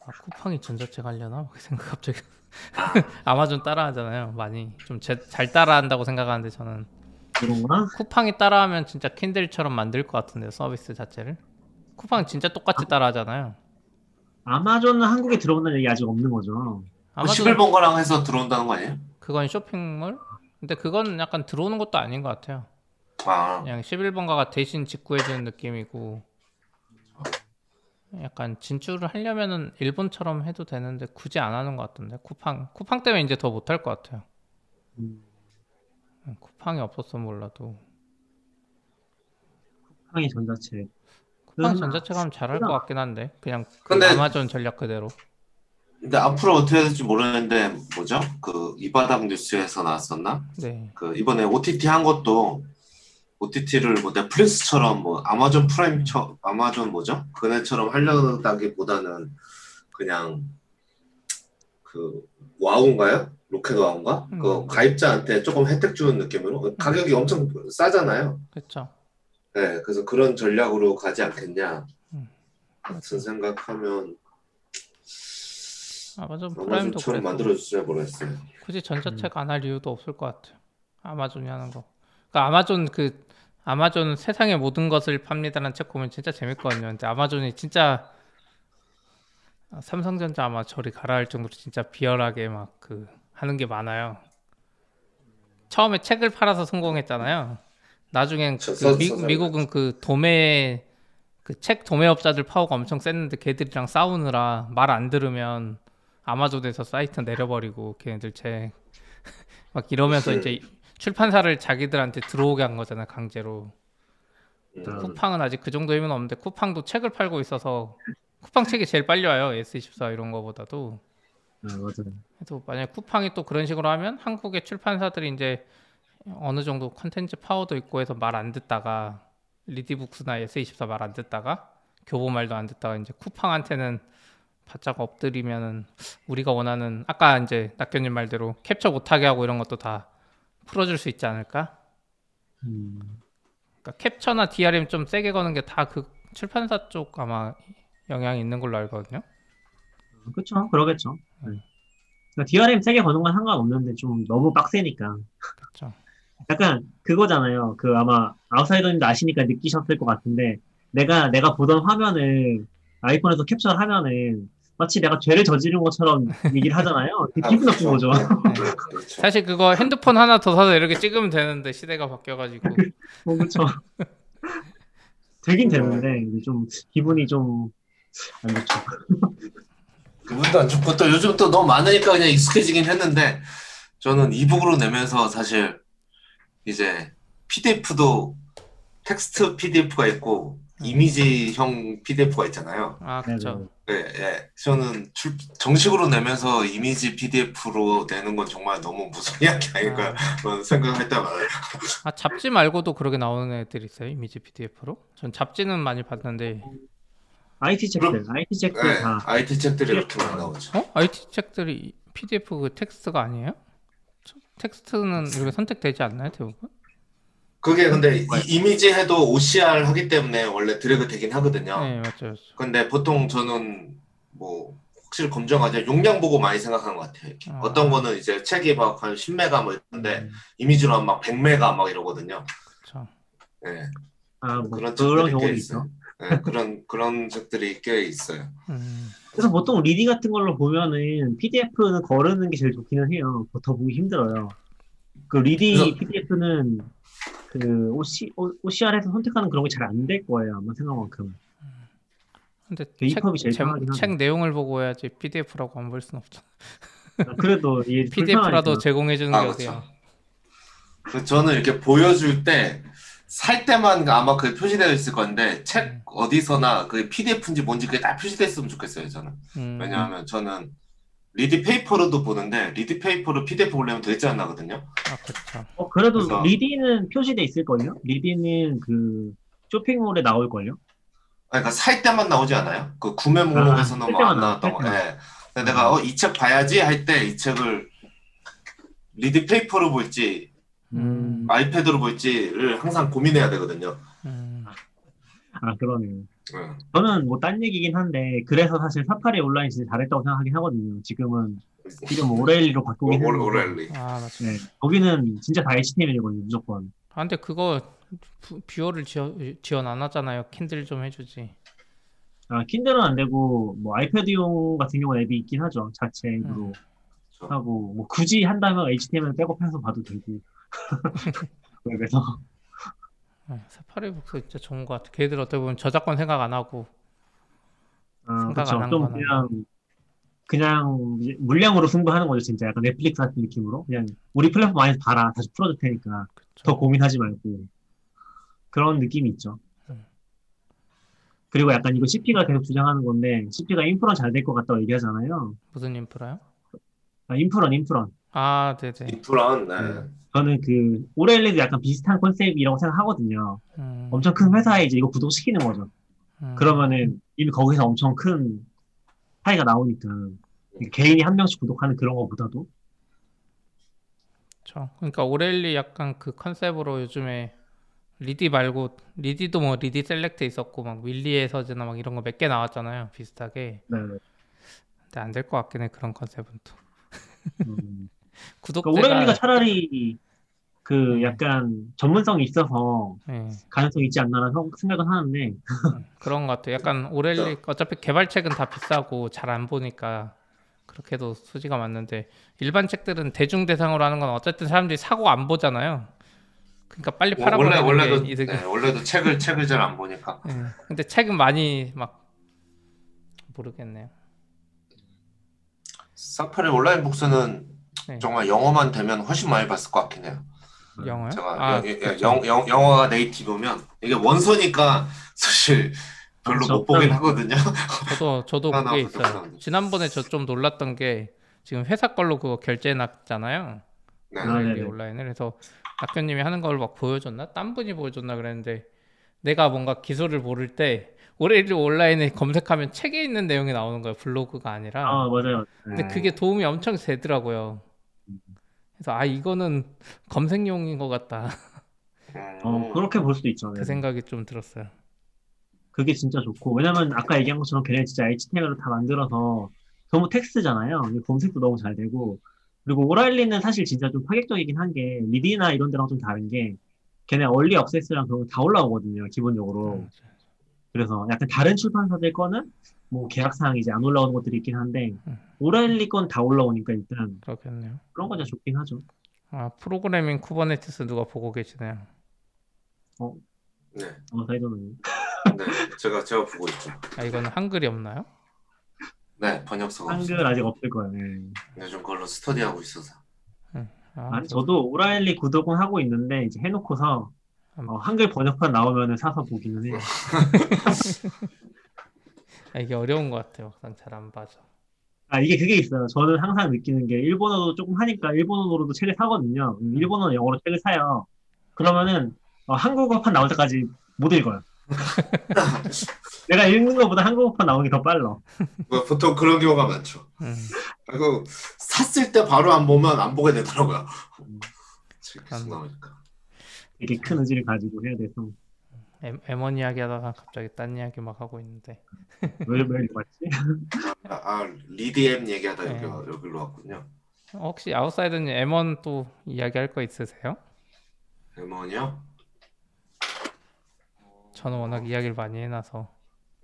아, 쿠팡이 전자책 하려나? 막 생각 갑자기. 아마존 따라하잖아요. 많이. 좀 잘 따라한다고 생각하는데 저는. 그런가? 쿠팡이 따라하면 진짜 킨들처럼 만들 것 같은데요. 서비스 자체를. 쿠팡 진짜 똑같이 따라하잖아요. 아마존은 한국에 들어온다는 얘기 아직 없는 거죠. 아마존 11번 거랑 해서 들어온다는 거 아니에요? 그건 쇼핑몰? 근데 그건 약간 들어오는 것도 아닌 것 같아요. 아, 그냥 11번가가 대신 직구해주는 느낌이고 약간 진출을 하려면은 일본처럼 해도 되는데 굳이 안 하는 것 같던데 쿠팡 쿠팡 때문에 이제 더 못할 것 같아요. 음, 쿠팡이 없었으면 몰라도 쿠팡이 전자책. 쿠팡 음, 전자책 하면 잘할 것 같긴 한데 그냥 그 근데- 아마존 전략 그대로 근데 앞으로 어떻게 될지 모르는데 뭐죠? 그 이바닥 뉴스에서 나왔었나? 네 그 이번에 OTT 한 것도 OTT를 뭐 넷플릭스처럼 뭐 아마존 프라임 처 아마존 뭐죠? 그네처럼 하려다기보다는 그냥 그 와우인가요? 로켓 와우인가? 그 음. 가입자한테 조금 혜택 주는 느낌으로 가격이 엄청 싸잖아요. 그렇죠. 네, 그래서 그런 전략으로 가지 않겠냐 음. 같은 생각하면 아마존 프라임도 그래서 만들어주지 모르겠어요. 굳이 전자책 안 할 이유도 없을 것 같아요. 아마존이 하는 거. 그러니까 아마존 그 아마존 세상의 모든 것을 팝니다라는 책 보면 진짜 재밌거든요. 근데 아마존이 진짜 아, 삼성전자 아마 저리 가라 할 정도로 진짜 비열하게 막 그 하는 게 많아요. 처음에 책을 팔아서 성공했잖아요. 나중엔 저- 그 서- 미. 미국은 그 도매 그 책 도매업자들 파워가 엄청 셌는데 걔들이랑 싸우느라 말 안 들으면 아마존에서 사이트 내려버리고 걔네들 책 막 이러면서 이제 출판사를 자기들한테 들어오게 한 거잖아 강제로. 음, 쿠팡은 아직 그 정도 힘은 없는데 쿠팡도 책을 팔고 있어서 쿠팡 책이 제일 빨리 와요 S24 이런 거보다도. 아, 맞아요. 그래서 만약 쿠팡이 또 그런 식으로 하면 한국의 출판사들이 이제 어느 정도 컨텐츠 파워도 있고 해서 말 안 듣다가 리디북스나 S24 말 안 듣다가 교보 말도 안 듣다가 이제 쿠팡한테는 바짝 엎드리면은 우리가 원하는 아까 이제 낙견님 말대로 캡처 못하게 하고 이런 것도 다 풀어줄 수 있지 않을까? 음, 그러니까 캡처나 DRM 좀 세게 거는 게 다 그 출판사 쪽 아마 영향이 있는 걸로 알거든요. 그쵸. 그러겠죠. 네. 그러니까 DRM 세게 거는 건 상관없는데 좀 너무 빡세니까. 그렇죠. 약간 그거잖아요. 그 아마 아웃사이더님도 아시니까 느끼셨을 것 같은데 내가 내가 보던 화면을 아이폰에서 캡처를 하면은 마치 내가 죄를 저지른 것처럼 얘기를 하잖아요. 되게 기분 나쁜 거죠. 네. 그렇죠. 사실 그거 핸드폰 하나 더 사서 이렇게 찍으면 되는데 시대가 바뀌어가지고 어, 그쵸. 되긴 되는데 이제 좀 기분이 좀 안 좋죠. 기분도 안 좋고 또 요즘 또 너무 많으니까 그냥 익숙해지긴 했는데 저는 이북으로 내면서 사실 이제 PDF도 텍스트 PDF가 있고 음. 이미지형 PDF가 있잖아요. 아 그렇죠. 네, 예. 저는 출, 정식으로 내면서 이미지 PDF로 내는 건 정말 너무 무슨 이야기 아닌가 그런 생각할 때 많아요. 아 잡지 말고도 그렇게 나오는 애들 있어요 이미지 PDF로? 전 잡지는 많이 봤는데 IT 책들, IT 책들 네, 다 IT 책들이 이렇게 많이 나오죠. 어? IT 책들이 PDF 그 텍스트가 아니에요? 저- 텍스트는 이렇게 선택되지 않나요 대부분? 그게 근데 이, 이미지 해도 OCR 하기 때문에 원래 드래그 되긴 하거든요. 네 맞죠 맞죠. 근데 보통 저는 뭐 확실히 검증하자 용량 보고 많이 생각하는 것 같아요. 아. 어떤 거는 이제 책이 막 한 10메가 뭐 이런데 음. 이미지로 하면 막 100메가 막 이러거든요. 그렇죠. 네, 아, 뭐 그런 그런, 경우도. 있어. 네, 그런 그런 책들이 꽤 있어요. 음, 그래서 보통 리디 같은 걸로 보면은 PDF는 거르는 게 제일 좋기는 해요. 더 보기 힘들어요. 그 리디 그래서- PDF는 그 OC, OCR에서 선택하는 그런 게 잘 안 될 거예요. 아마 생각만큼. 근데 그 책, 제-. 책 내용을 보고 해야지 PDF라고 안볼 수는 없죠. 그래도 이게 PDF라도 불편하니까. 제공해 주는 아, 게. 어디야? 그 저는 이렇게 보여줄 때 살 때만 아마 그 표시되어 있을 건데 책 음. 어디서나 그 PDF인지 뭔지 그게 다 표시됐으면 좋겠어요 저는 음, 왜냐하면 저는 리디 페이퍼로도 보는데 리디 페이퍼로 PDF 올리면 되지 않 나거든요 아 그렇죠. 어, 그래도 그래서- 리디는 표시돼 있을 걸요? 리디는 그 쇼핑몰에 나올 걸요? 그러니까 살 때만 나오지 않아요? 그 구매 목록에서는 아, 뭐살안 때만 나왔던 거. 살 예. 근데 내가 어, 이 책 봐야지 할 때 이 책을 리디 페이퍼로 볼지 음, 아이패드로 볼지를 항상 고민해야 되거든요. 음, 아, 그러네요. 예. 저는 뭐 딴 얘기긴 한데, 그래서 사실 사파리 온라인 진짜 잘했다고 생각하긴 하거든요. 지금은, 지금 오레일리로 바꾸긴 올- 했는데, 오렐리. 아 맞죠. 네, 거기는 진짜 다 HTML이거든요, 무조건. 아 근데 그거 부- viewer를 지원 지원 안 하잖아요. 킨들 좀 해주지. 아, 킨들은 안 되고, 뭐, 아이패드용 같은 경우는 앱이 있긴 하죠. 자체로 그렇죠. 하고, 뭐, 굳이 한다면 HTML 백업해서 봐도 되고. 그래서, 아, 사파리 북스 진짜 좋은 것 같아. 걔들 어떻게 보면 저작권 생각 안 하고. 아, 생각 그쵸. 안한 좀 거는. 그냥, 그냥, 이제 물량으로 승부하는 거죠, 진짜. 약간 넷플릭스 같은 느낌으로. 그냥, 우리 플랫폼 안에서 봐라. 다시 풀어줄 테니까. 그쵸. 더 고민하지 말고. 그런 느낌이 있죠. 음. 그리고 약간 이거 CP가 계속 주장하는 건데, CP가 인프런 잘 될 것 같다고 얘기하잖아요. 무슨 인프라요? 아, 인프런, 인프런. 아 네네. 인프란, 네. 저는 그, 오렐리도 약간 비슷한 컨셉이라고 생각하거든요. 음, 엄청 큰 회사에 이제 이거 구독시키는 거죠. 음, 그러면은 이미 거기서 엄청 큰 차이가 나오니까. 개인이 한 명씩 구독하는 그런 거보다도. 그쵸. 그러니까 O'Reilly 약간 그 컨셉으로 요즘에 리디 말고 리디도 뭐 리디 셀렉트 있었고 막 밀리의 서재나 막 이런 거 몇 개 나왔잖아요. 비슷하게. 네. 근데 안 될 것 같긴 해 그런 컨셉은 또. 음. 구독자가 그러니까 O'Reilly가 차라리 그 음. 약간 전문성이 있어서 예, 가능성이 있지 않나라는 생- 생각은 하는데, 음, 그런 것 같아요. 약간 오렐리 어차피 개발책은 다 비싸고 잘 안 보니까 그렇게도 수지가 많는데 일반 책들은 대중 대상으로 하는 건 어쨌든 사람들이 사고 안 보잖아요. 그러니까 빨리 뭐, 원래 팔아버리는 원래도 이득이. 네, 원래도 책을 책을 잘 안 보니까. 예. 근데 책은 많이 막 모르겠네요. 사파리 온라인 북스는 네. 정말 영어만 되면 훨씬 많이 봤을 것 같긴 해요. 영어요? 제가 아, 영, 예, 그렇죠. 영, 영, 영어가 네이티브면 이게 원서니까 사실 별로 그렇죠. 못 보긴 하거든요. 저도 저도 그게 있어요. 지난번에 저 좀 놀랐던 게 지금 회사 걸로 그거 결제해 놨잖아요. 네. 아. 온라인을 그래서 낙교님이 하는 걸 막 보여줬나? 딴 분이 보여줬나 그랬는데 내가 뭔가 기술을 모를 때 오렐리 온라인에 검색하면 책에 있는 내용이 나오는 거예요. 블로그가 아니라. 아, 맞아요. 근데 음. 그게 도움이 엄청 되더라고요. 그래서 아 이거는 검색용인 것 같다. 음, 어, 그렇게 볼 수도 있죠. 네. 그 생각이 좀 들었어요. 그게 진짜 좋고, 왜냐면 아까 얘기한 것처럼 걔네 진짜 HTML로 다 만들어서 너무 텍스트잖아요. 검색도 너무 잘 되고, 그리고 오랄리는 사실 진짜 좀 파격적이긴 한 게, 리디나 이런 데랑 좀 다른 게, 걔네 얼리 억세스랑 그런 거 다 올라오거든요, 기본적으로. 음, 그래서 약간 다른 출판사들 거는 뭐 계약 사항이 이제 안 올라오는 것들이 있긴 한데, 음. 오랄리 건 다 올라오니까 일단 그렇겠네요. 그런 거 진짜 좋긴 하죠. 아 프로그래밍 Kubernetes 누가 보고 계시네요. 네, 어, 사이드는. 네, 제가 제가 보고 있죠. 아 이거는 한글이 없나요? 네, 번역서가 없어요. 한글 아직 없을 거예요. 네. 요즘 그걸로 스터디하고 있어서. 아, 아니, 저도 O'Reilly 구독은 하고 있는데, 이제 해놓고서, 음. 어, 한글 번역판 나오면은 사서 보기는 해요. 아, 이게 어려운 것 같아요. 막상 잘 안 봐서. 아, 이게 그게 있어요. 저는 항상 느끼는 게 일본어도 조금 하니까 일본어로도 책을 사거든요. 음, 일본어, 영어로 책을 사요. 그러면은 어, 한국어판 나올 때까지 못 읽어요. 내가 읽는 것보다 한국어판 나오는 게 더 빨라. 뭐 보통 그런 경우가 많죠. 음. 그리고 샀을 때 바로 안 보면 안 보게 되더라고요. 계속 음. 나오니까. 되게 큰 의지를 가지고 해야 돼서. M, M1 이야기 하다가 갑자기 딴 이야기 막 하고 있는데. 왜, 왜 맞지? 아, 아 리디엠 얘기하다 네. 여기 여기로 왔군요. 혹시 아웃사이더님 M1 또 이야기할 거 있으세요? M1이요? 저는 워낙 이야기를 많이 해놔서.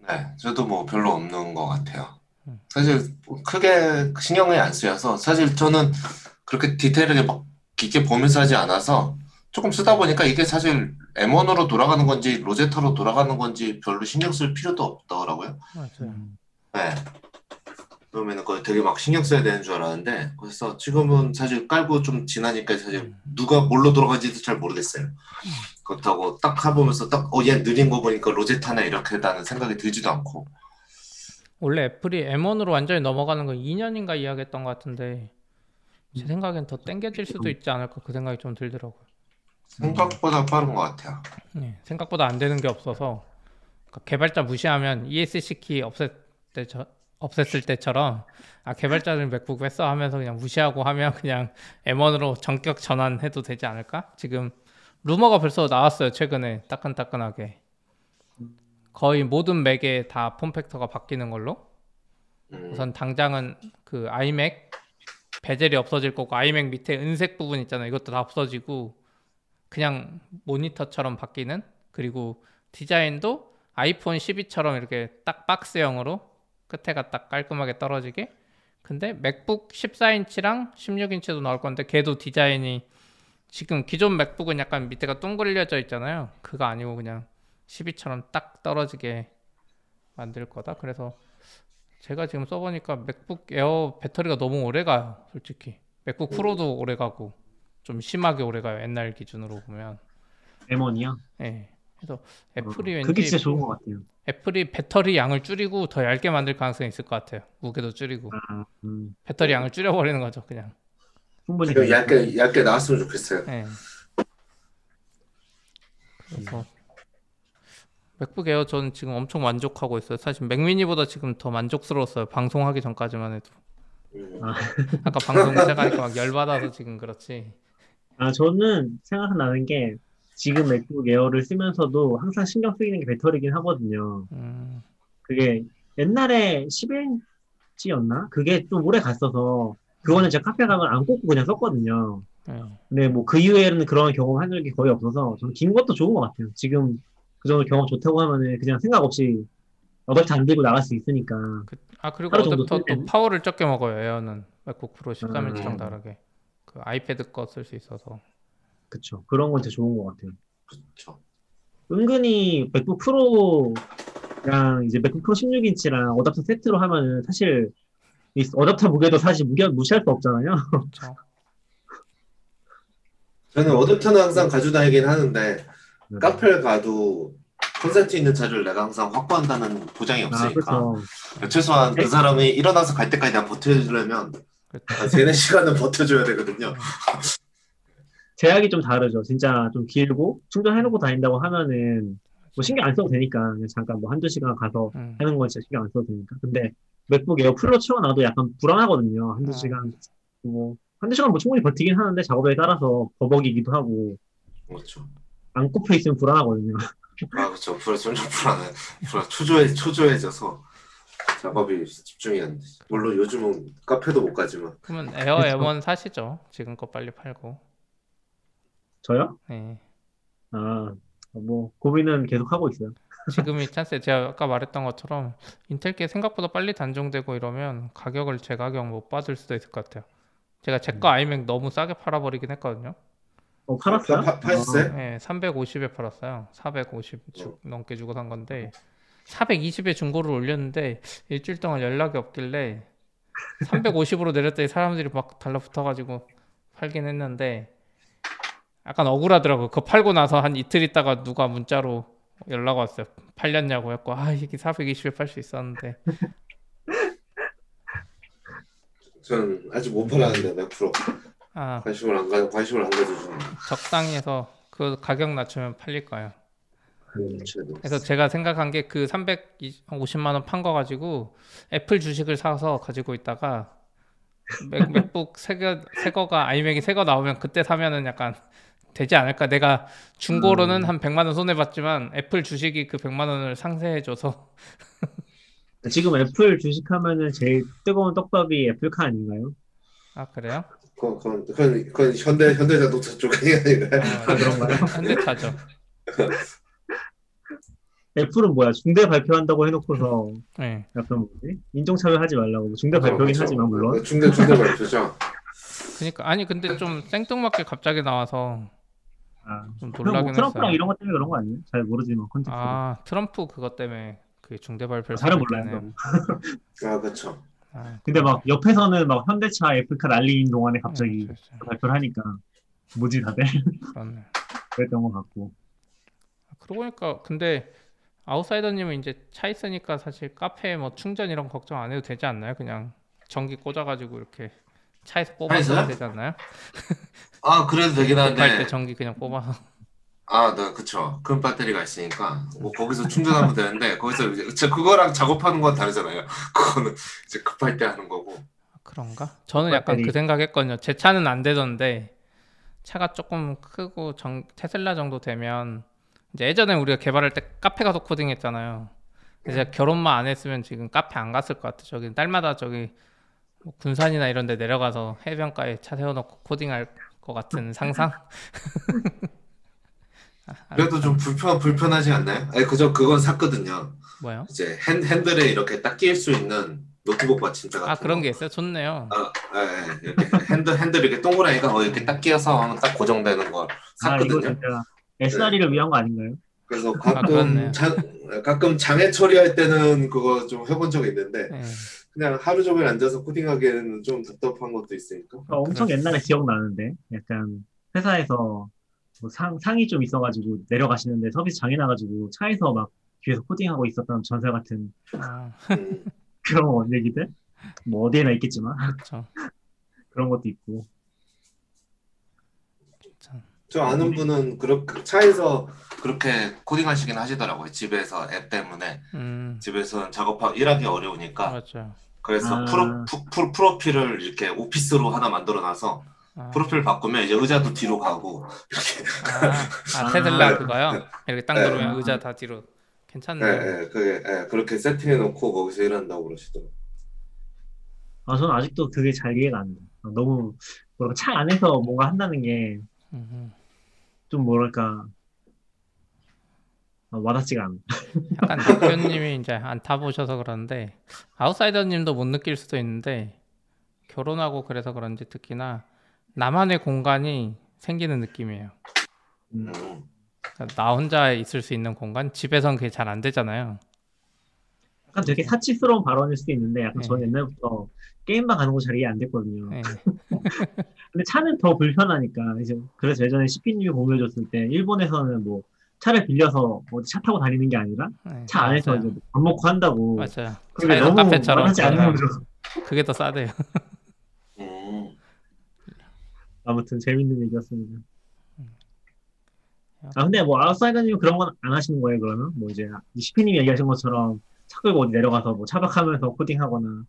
네, 저도 뭐 별로 없는 것 같아요. 음. 사실 뭐 크게 신경이 안 쓰여서 사실 저는 그렇게 디테일하게 막 깊게 보면서 하지 않아서 조금 쓰다 보니까 이게 사실 M1으로 돌아가는 건지 로제타로 돌아가는 건지 별로 신경 쓸 필요도 없더라고요. 맞아요. 네. 그러면은 그거 되게 막 신경 써야 되는 줄 알았는데 그래서 지금은 사실 깔고 좀 지나니까 사실 누가 뭘로 돌아가는지도 잘 모르겠어요. 그렇다고 딱 해보면서 딱 어 얘 느린 거 보니까 로제타네 이렇게다는 생각이 들지도 않고 원래 애플이 M1으로 완전히 넘어가는 건 2년인가 이야기했던 것 같은데 제 생각엔 더 땡겨질 수도 있지 않을까 그 생각이 좀 들더라고요. 생각보다 빠른 것 같아요. 네, 생각보다 안 되는 게 없어서 그러니까 개발자 무시하면 ESC 키 없앴 때 저, 없앴을 때처럼 아 개발자들 맥북 왜써 하면서 그냥 무시하고 하면 그냥 M1으로 전격 전환해도 되지 않을까? 지금 루머가 벌써 나왔어요 최근에 따끈따끈하게 거의 모든 맥에 다 폼팩터가 바뀌는 걸로 음, 우선 당장은 그 아이맥 베젤이 없어질 거고 아이맥 밑에 은색 부분 있잖아요. 이것도 다 없어지고 그냥 모니터처럼 바뀌는 그리고 디자인도 아이폰 12처럼 이렇게 딱 박스형으로 끝에가 딱 깔끔하게 떨어지게 근데 맥북 14인치랑 16인치도 나올 건데 걔도 디자인이 지금 기존 맥북은 약간 밑에가 둥글려져 있잖아요. 그거 아니고 그냥 12처럼 딱 떨어지게 만들 거다. 그래서 제가 지금 써보니까 맥북 에어 배터리가 너무 오래 가요, 솔직히. 맥북 프로도 오래 가고 좀 심하게 오래 가요, 옛날 기준으로 보면. M1이요? 예. 그래서 애플이 왠지 그게 진짜 좋은 것 같아요. 애플이 배터리 양을 줄이고 더 얇게 만들 가능성이 있을 것 같아요. 무게도 줄이고 아, 음, 배터리 양을 줄여버리는 거죠, 그냥. 충분히. 이거 얇게 얇게 나왔으면 좋겠어요. 예. 그래서 맥북 에어 저는 지금 엄청 만족하고 있어요. 사실 맥미니보다 지금 더 만족스러웠어요. 방송하기 전까지만 해도. 음, 아. 아까 방송 시작하니까 막 열받아서 지금 그렇지. 아, 저는 생각나는 게 지금 맥북 에어를 쓰면서도 항상 신경 쓰이는 게 배터리긴 하거든요. 음, 그게 옛날에 11인치였나? 그게 좀 오래 갔어서 그거는 제가 카페 가면 안 꽂고 그냥 썼거든요. 예. 근데 뭐 그 이후에는 그런 경험 한 적이 거의 없어서 저는 긴 것도 좋은 것 같아요. 지금 그 정도 경험 좋다고 하면은 그냥 생각 없이 어댑터 안 들고 나갈 수 있으니까. 그, 아 그리고 어댑터 쓸 또? 파워를 적게 먹어요. 에어는 맥북 프로 13인치랑 음. 다르게 그 아이패드 거 쓸 수 있어서. 그쵸. 그런 건 진짜 좋은 것 같아요. 그렇죠. 은근히 맥북 프로랑 이제 맥북 프로 16인치랑 어댑터 세트로 하면은 사실 이 어댑터 무게도 사실 무게, 무시할 수 없잖아요. 그렇죠. 저는 어댑터는 항상 가지고 다니긴 하는데 네. 카페를 가도 콘센트 있는 자리를 내가 항상 확보한다는 보장이 아, 없으니까 그렇죠. 최소한 네. 그 사람이 일어나서 갈 때까지 내가 버텨주려면 그렇죠. 한 3, 4시간은 버텨줘야 되거든요. 제약이 좀 다르죠. 진짜 좀 길고 충전해놓고 다닌다고 하면은 뭐 신경 안 써도 되니까 그냥 잠깐 뭐 한두 시간 가서 음. 하는 건 진짜 신경 안 써도 되니까. 근데 맥북 에어 full로 채워놔도 약간 불안하거든요. 한두 아. 시간 뭐 한두 시간 뭐 충분히 버티긴 하는데 작업에 따라서 버벅이기도 하고 그렇죠. 안 꼽혀 있으면 불안하거든요. 아 그렇죠. 불 점점 불안해. 불안 초조해 초조해져서 작업이 집중이 안 돼. 물론 요즘은 카페도 못 가지만 그러면 에어 그렇죠. M1 사시죠. 지금 거 빨리 팔고. 저요? 네. 아, 뭐 고민은 계속 하고 있어요. 지금이 찬스에 제가 아까 말했던 것처럼 인텔게 생각보다 빨리 단종되고 이러면 가격을 제 가격 못 받을 수도 있을 것 같아요. 제가 제거 아이맥 너무 싸게 팔아버리긴 했거든요. 어, 팔았어요? 파- 팔았어요? 네, 350에 팔았어요. 450 주- 넘게 주고 산 건데 420에 중고를 올렸는데 일주일 동안 연락이 없길래 350으로 내렸더니 사람들이 막 달라붙어가지고 팔긴 했는데 약간 억울하더라고요. 그거 팔고 나서 한 이틀 있다가 누가 문자로 연락 왔어요. 팔렸냐고 했고 아 이게 420에 팔 수 있었는데 전 아직 못 팔았는데 맥 프로 아 관심을 안 가, 관심을 안 가져주는. 적당히 해서 그 가격 낮추면 팔릴 거예요. 그, 그래서 제가 생각한 게 그 350만 원 판 거 가지고 애플 주식을 사서 가지고 있다가 맥, 맥북 새거 새거가 아이맥이 새거 나오면 그때 사면은 약간 되지 않을까. 내가 중고로는 한 100만 원 손해 봤지만 애플 주식이 그 100만 원을 상쇄해 줘서 지금 애플 주식하면은 제일 뜨거운 떡밥이 애플카 아닌가요? 아 그래요? 그건 그건 그건, 그건 현대 현대자동차 쪽 아닌가요? 아, 그런가요? 현대차죠. 애플은 뭐야 중대 발표한다고 해놓고서 네. 약간 뭐지 인종차별 하지 말라고 중대 그렇죠, 발표긴 그렇죠. 하지만 물론 중대 중대 발표죠. 그러니까 아니 근데 좀 생뚱맞게 갑자기 나와서 아, 좀뭐 놀라긴 트럼프랑 했어요. 이런 것 때문에 그런 거 아니에요? 잘 모르지만 context 아 트럼프 그것 때문에 그 중대 발표를 잘은 수도 몰라요. 아 그렇죠. 아, 근데 막 옆에서는 막 현대차 애플카 난리인 동안에 갑자기 네, 그렇죠. 발표를 하니까 뭐지 다들. 그랬던 것 같고 그러고 보니까 근데 아웃사이더님은 이제 차 있으니까 사실 카페 뭐 충전 이런 거 걱정 안 해도 되지 않나요? 그냥 전기 꽂아가지고 이렇게 차에서 뽑아서? 되지 않나요? 아 그래도 되긴 급할 때 한데. 전기 그냥 뽑아서 아, 네, 그쵸. 큰 배터리가 있으니까 뭐 거기서 충전하면 되는데 거기서 이제 저 그거랑 작업하는 건 다르잖아요. 그거는 이제 급할 때 하는 거고. 그런가? 저는 약간 배터리. 그 생각했거든요. 제 차는 안 되던데 차가 조금 크고 정, 테슬라 정도 되면 예전에 우리가 개발할 때 카페 가서 코딩했잖아요. 이제 결혼만 안 했으면 지금 카페 안 갔을 것 같아. 저기 딸마다 저기 뭐 군산이나 이런 데 내려가서 해변가에 차 세워놓고 코딩할 것 같은 상상? 아, 그래도 좀 불편 불편하지 않나요? 아니 그저 그건 샀거든요. 뭐요? 이제 핸, 핸들에 이렇게 딱 끼일 수 있는 노트북 받침대 같은 아 그런 거. 게 있어요? 좋네요. 아, 예, 예. 이렇게 핸들 핸들 이렇게 동그라니까 거 이렇게 딱 끼어서 딱 고정되는 걸아 샀거든요. 진짜 SRE를 위한 거 아닌가요? 그래서 아. 가끔 장, 가끔 장애 처리할 때는 그거 좀 해본 적이 있는데 네. 그냥 하루 종일 앉아서 코딩하기에는 좀 답답한 것도 있으니까. 어, 엄청 수 옛날에 기억나는데 약간 회사에서 뭐 상, 상이 좀 있어가지고 내려가시는데 서비스 장애 나가지고 차에서 막 뒤에서 코딩하고 있었던 전설 같은 아, 음. 그런 얘기들 뭐 어디에나 있겠지만 그렇죠. 그런 것도 있고 저 아는 분은 그렇게 차에서 그렇게 코딩 하시긴 하시더라고요. 집에서 애 때문에 음, 집에서 작업하기 일하기 어려우니까 맞죠. 그래서 아. 프로, 프, 프로, 프로필을 이렇게 오피스로 하나 만들어놔서 아, 프로필 바꾸면 이제 의자도 뒤로 가고 이렇게 아, 아, 테슬라 아. 그거요? 이렇게 땅 네. 누르면 의자 다 뒤로 예, 괜찮네요. 예, 그게 예, 그렇게 세팅해놓고 거기서 일한다고 그러시더라고요. 아 저는 아직도 그게 잘 이해가 안 돼. 아, 너무 뭐랄까 차 안에서 뭔가 한다는 게 좀 음, 뭐랄까 아, 와닿지가 않아. 약간 대표님이 이제 안 타보셔서 그러는데 아웃사이더님도 못 느낄 수도 있는데 결혼하고 그래서 그런지 특히나 나만의 공간이 생기는 느낌이에요. 음. 음. 그러니까 나 혼자 있을 수 있는 공간 집에선 그게 잘 안 되잖아요. 약간 되게 사치스러운 발언일 수도 있는데 약간 네. 저는 옛날부터 게임만 가는 거잘 이해 안 됐거든요. 네. 근데 차는 더 불편하니까 이제 그래서 예전에 CP님 공유해줬을 때 일본에서는 뭐 차를 빌려서 어디 차 타고 다니는 게 아니라 네, 차 안에서 맞아요. 이제 밥 먹고 한다고 맞아요. 그게 너무 카페처럼 와닿지 않는 거죠. 그게 더 싸대요. 음. 아무튼 재밌는 얘기였습니다. 아 근데 뭐 아웃사이더님 그런 건 안 하시는 거예요 그러면? 뭐 이제 CP님 얘기하신 것처럼 차 끌고 어디 내려가서 뭐 차박하면서 코딩하거나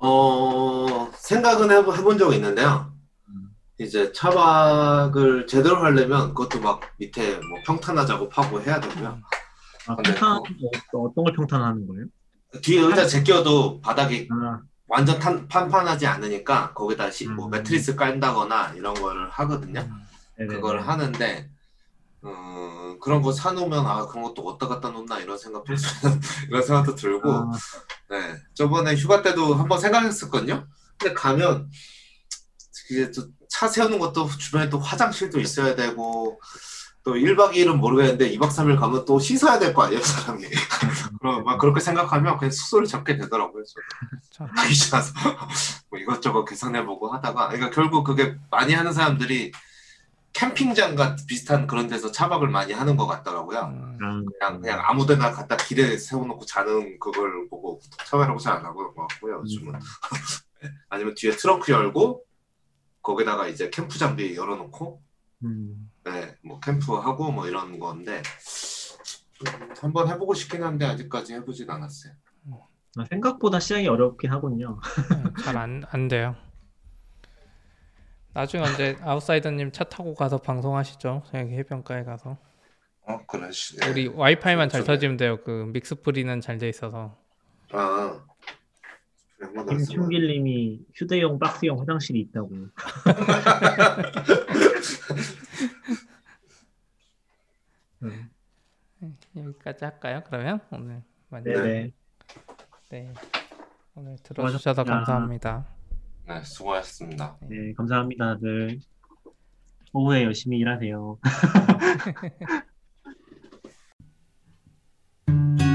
어, 생각은 해보, 해본 적이 있는데요. 음. 이제 차박을 제대로 하려면 그것도 막 밑에 뭐 평탄화 작업하고 해야 되고요. 아, 평탄 뭐 어떤 걸 평탄하는 거예요? 뒤에 의자 제껴도 바닥이 아, 완전 탄, 판판하지 않으니까 거기다 시, 뭐 음. 매트리스 깔다거나 이런 거를 하거든요. 네네. 그걸 하는데 어, 그런 거 사놓으면 아 그런 것도 어디다 갖다 놓나 이런 생각 이런 생각도 들고 아, 네 저번에 휴가 때도 한번 생각했었거든요. 근데 가면 이게 또차 세우는 것도 주변에 또 화장실도 있어야 되고 또 1박 2일은 모르겠는데 2박 3일 가면 또 씻어야 될 거 아니에요 사람이. 그럼 막 그렇게 생각하면 그냥 숙소를 잡게 되더라고요. 저는. 그렇죠. 귀찮아서 뭐 이것저것 계산해보고 하다가 그러니까 결국 그게 많이 하는 사람들이 캠핑장 같 비슷한 그런 데서 차박을 많이 하는 것 같더라고요. 음, 아, 그냥 그냥 아무데나 갖다 길에 세워놓고 자는 그걸 보고 처음이라고 잘 안 하고 것 같고요. 요즘은 아니면 뒤에 트렁크 열고 거기다가 이제 캠프 장비 열어놓고 음, 네, 뭐 캠프하고 뭐 이런 건데 음, 한번 해보고 싶긴 한데 아직까지 해보진 않았어요. 아, 생각보다 시작이 어렵긴 하군요. 잘 안 안 돼요. 나중에 언제 아웃사이더님 차 타고 가서 방송하시죠. 여기 해변가에 가서 어 그래 시. 우리 와이파이만 잘. 터지면 돼요. 그 믹스프리는 잘 돼 있어서 아 김충길님이 휴대용 박스형 화장실이 있다고. 음, 여기까지 할까요? 그러면 오늘 많이 네네. 네 오늘 들어주셔서. 감사합니다. 네, 수고하셨습니다. 네. 네, 감사합니다, 다들. 오후에 열심히 일하세요.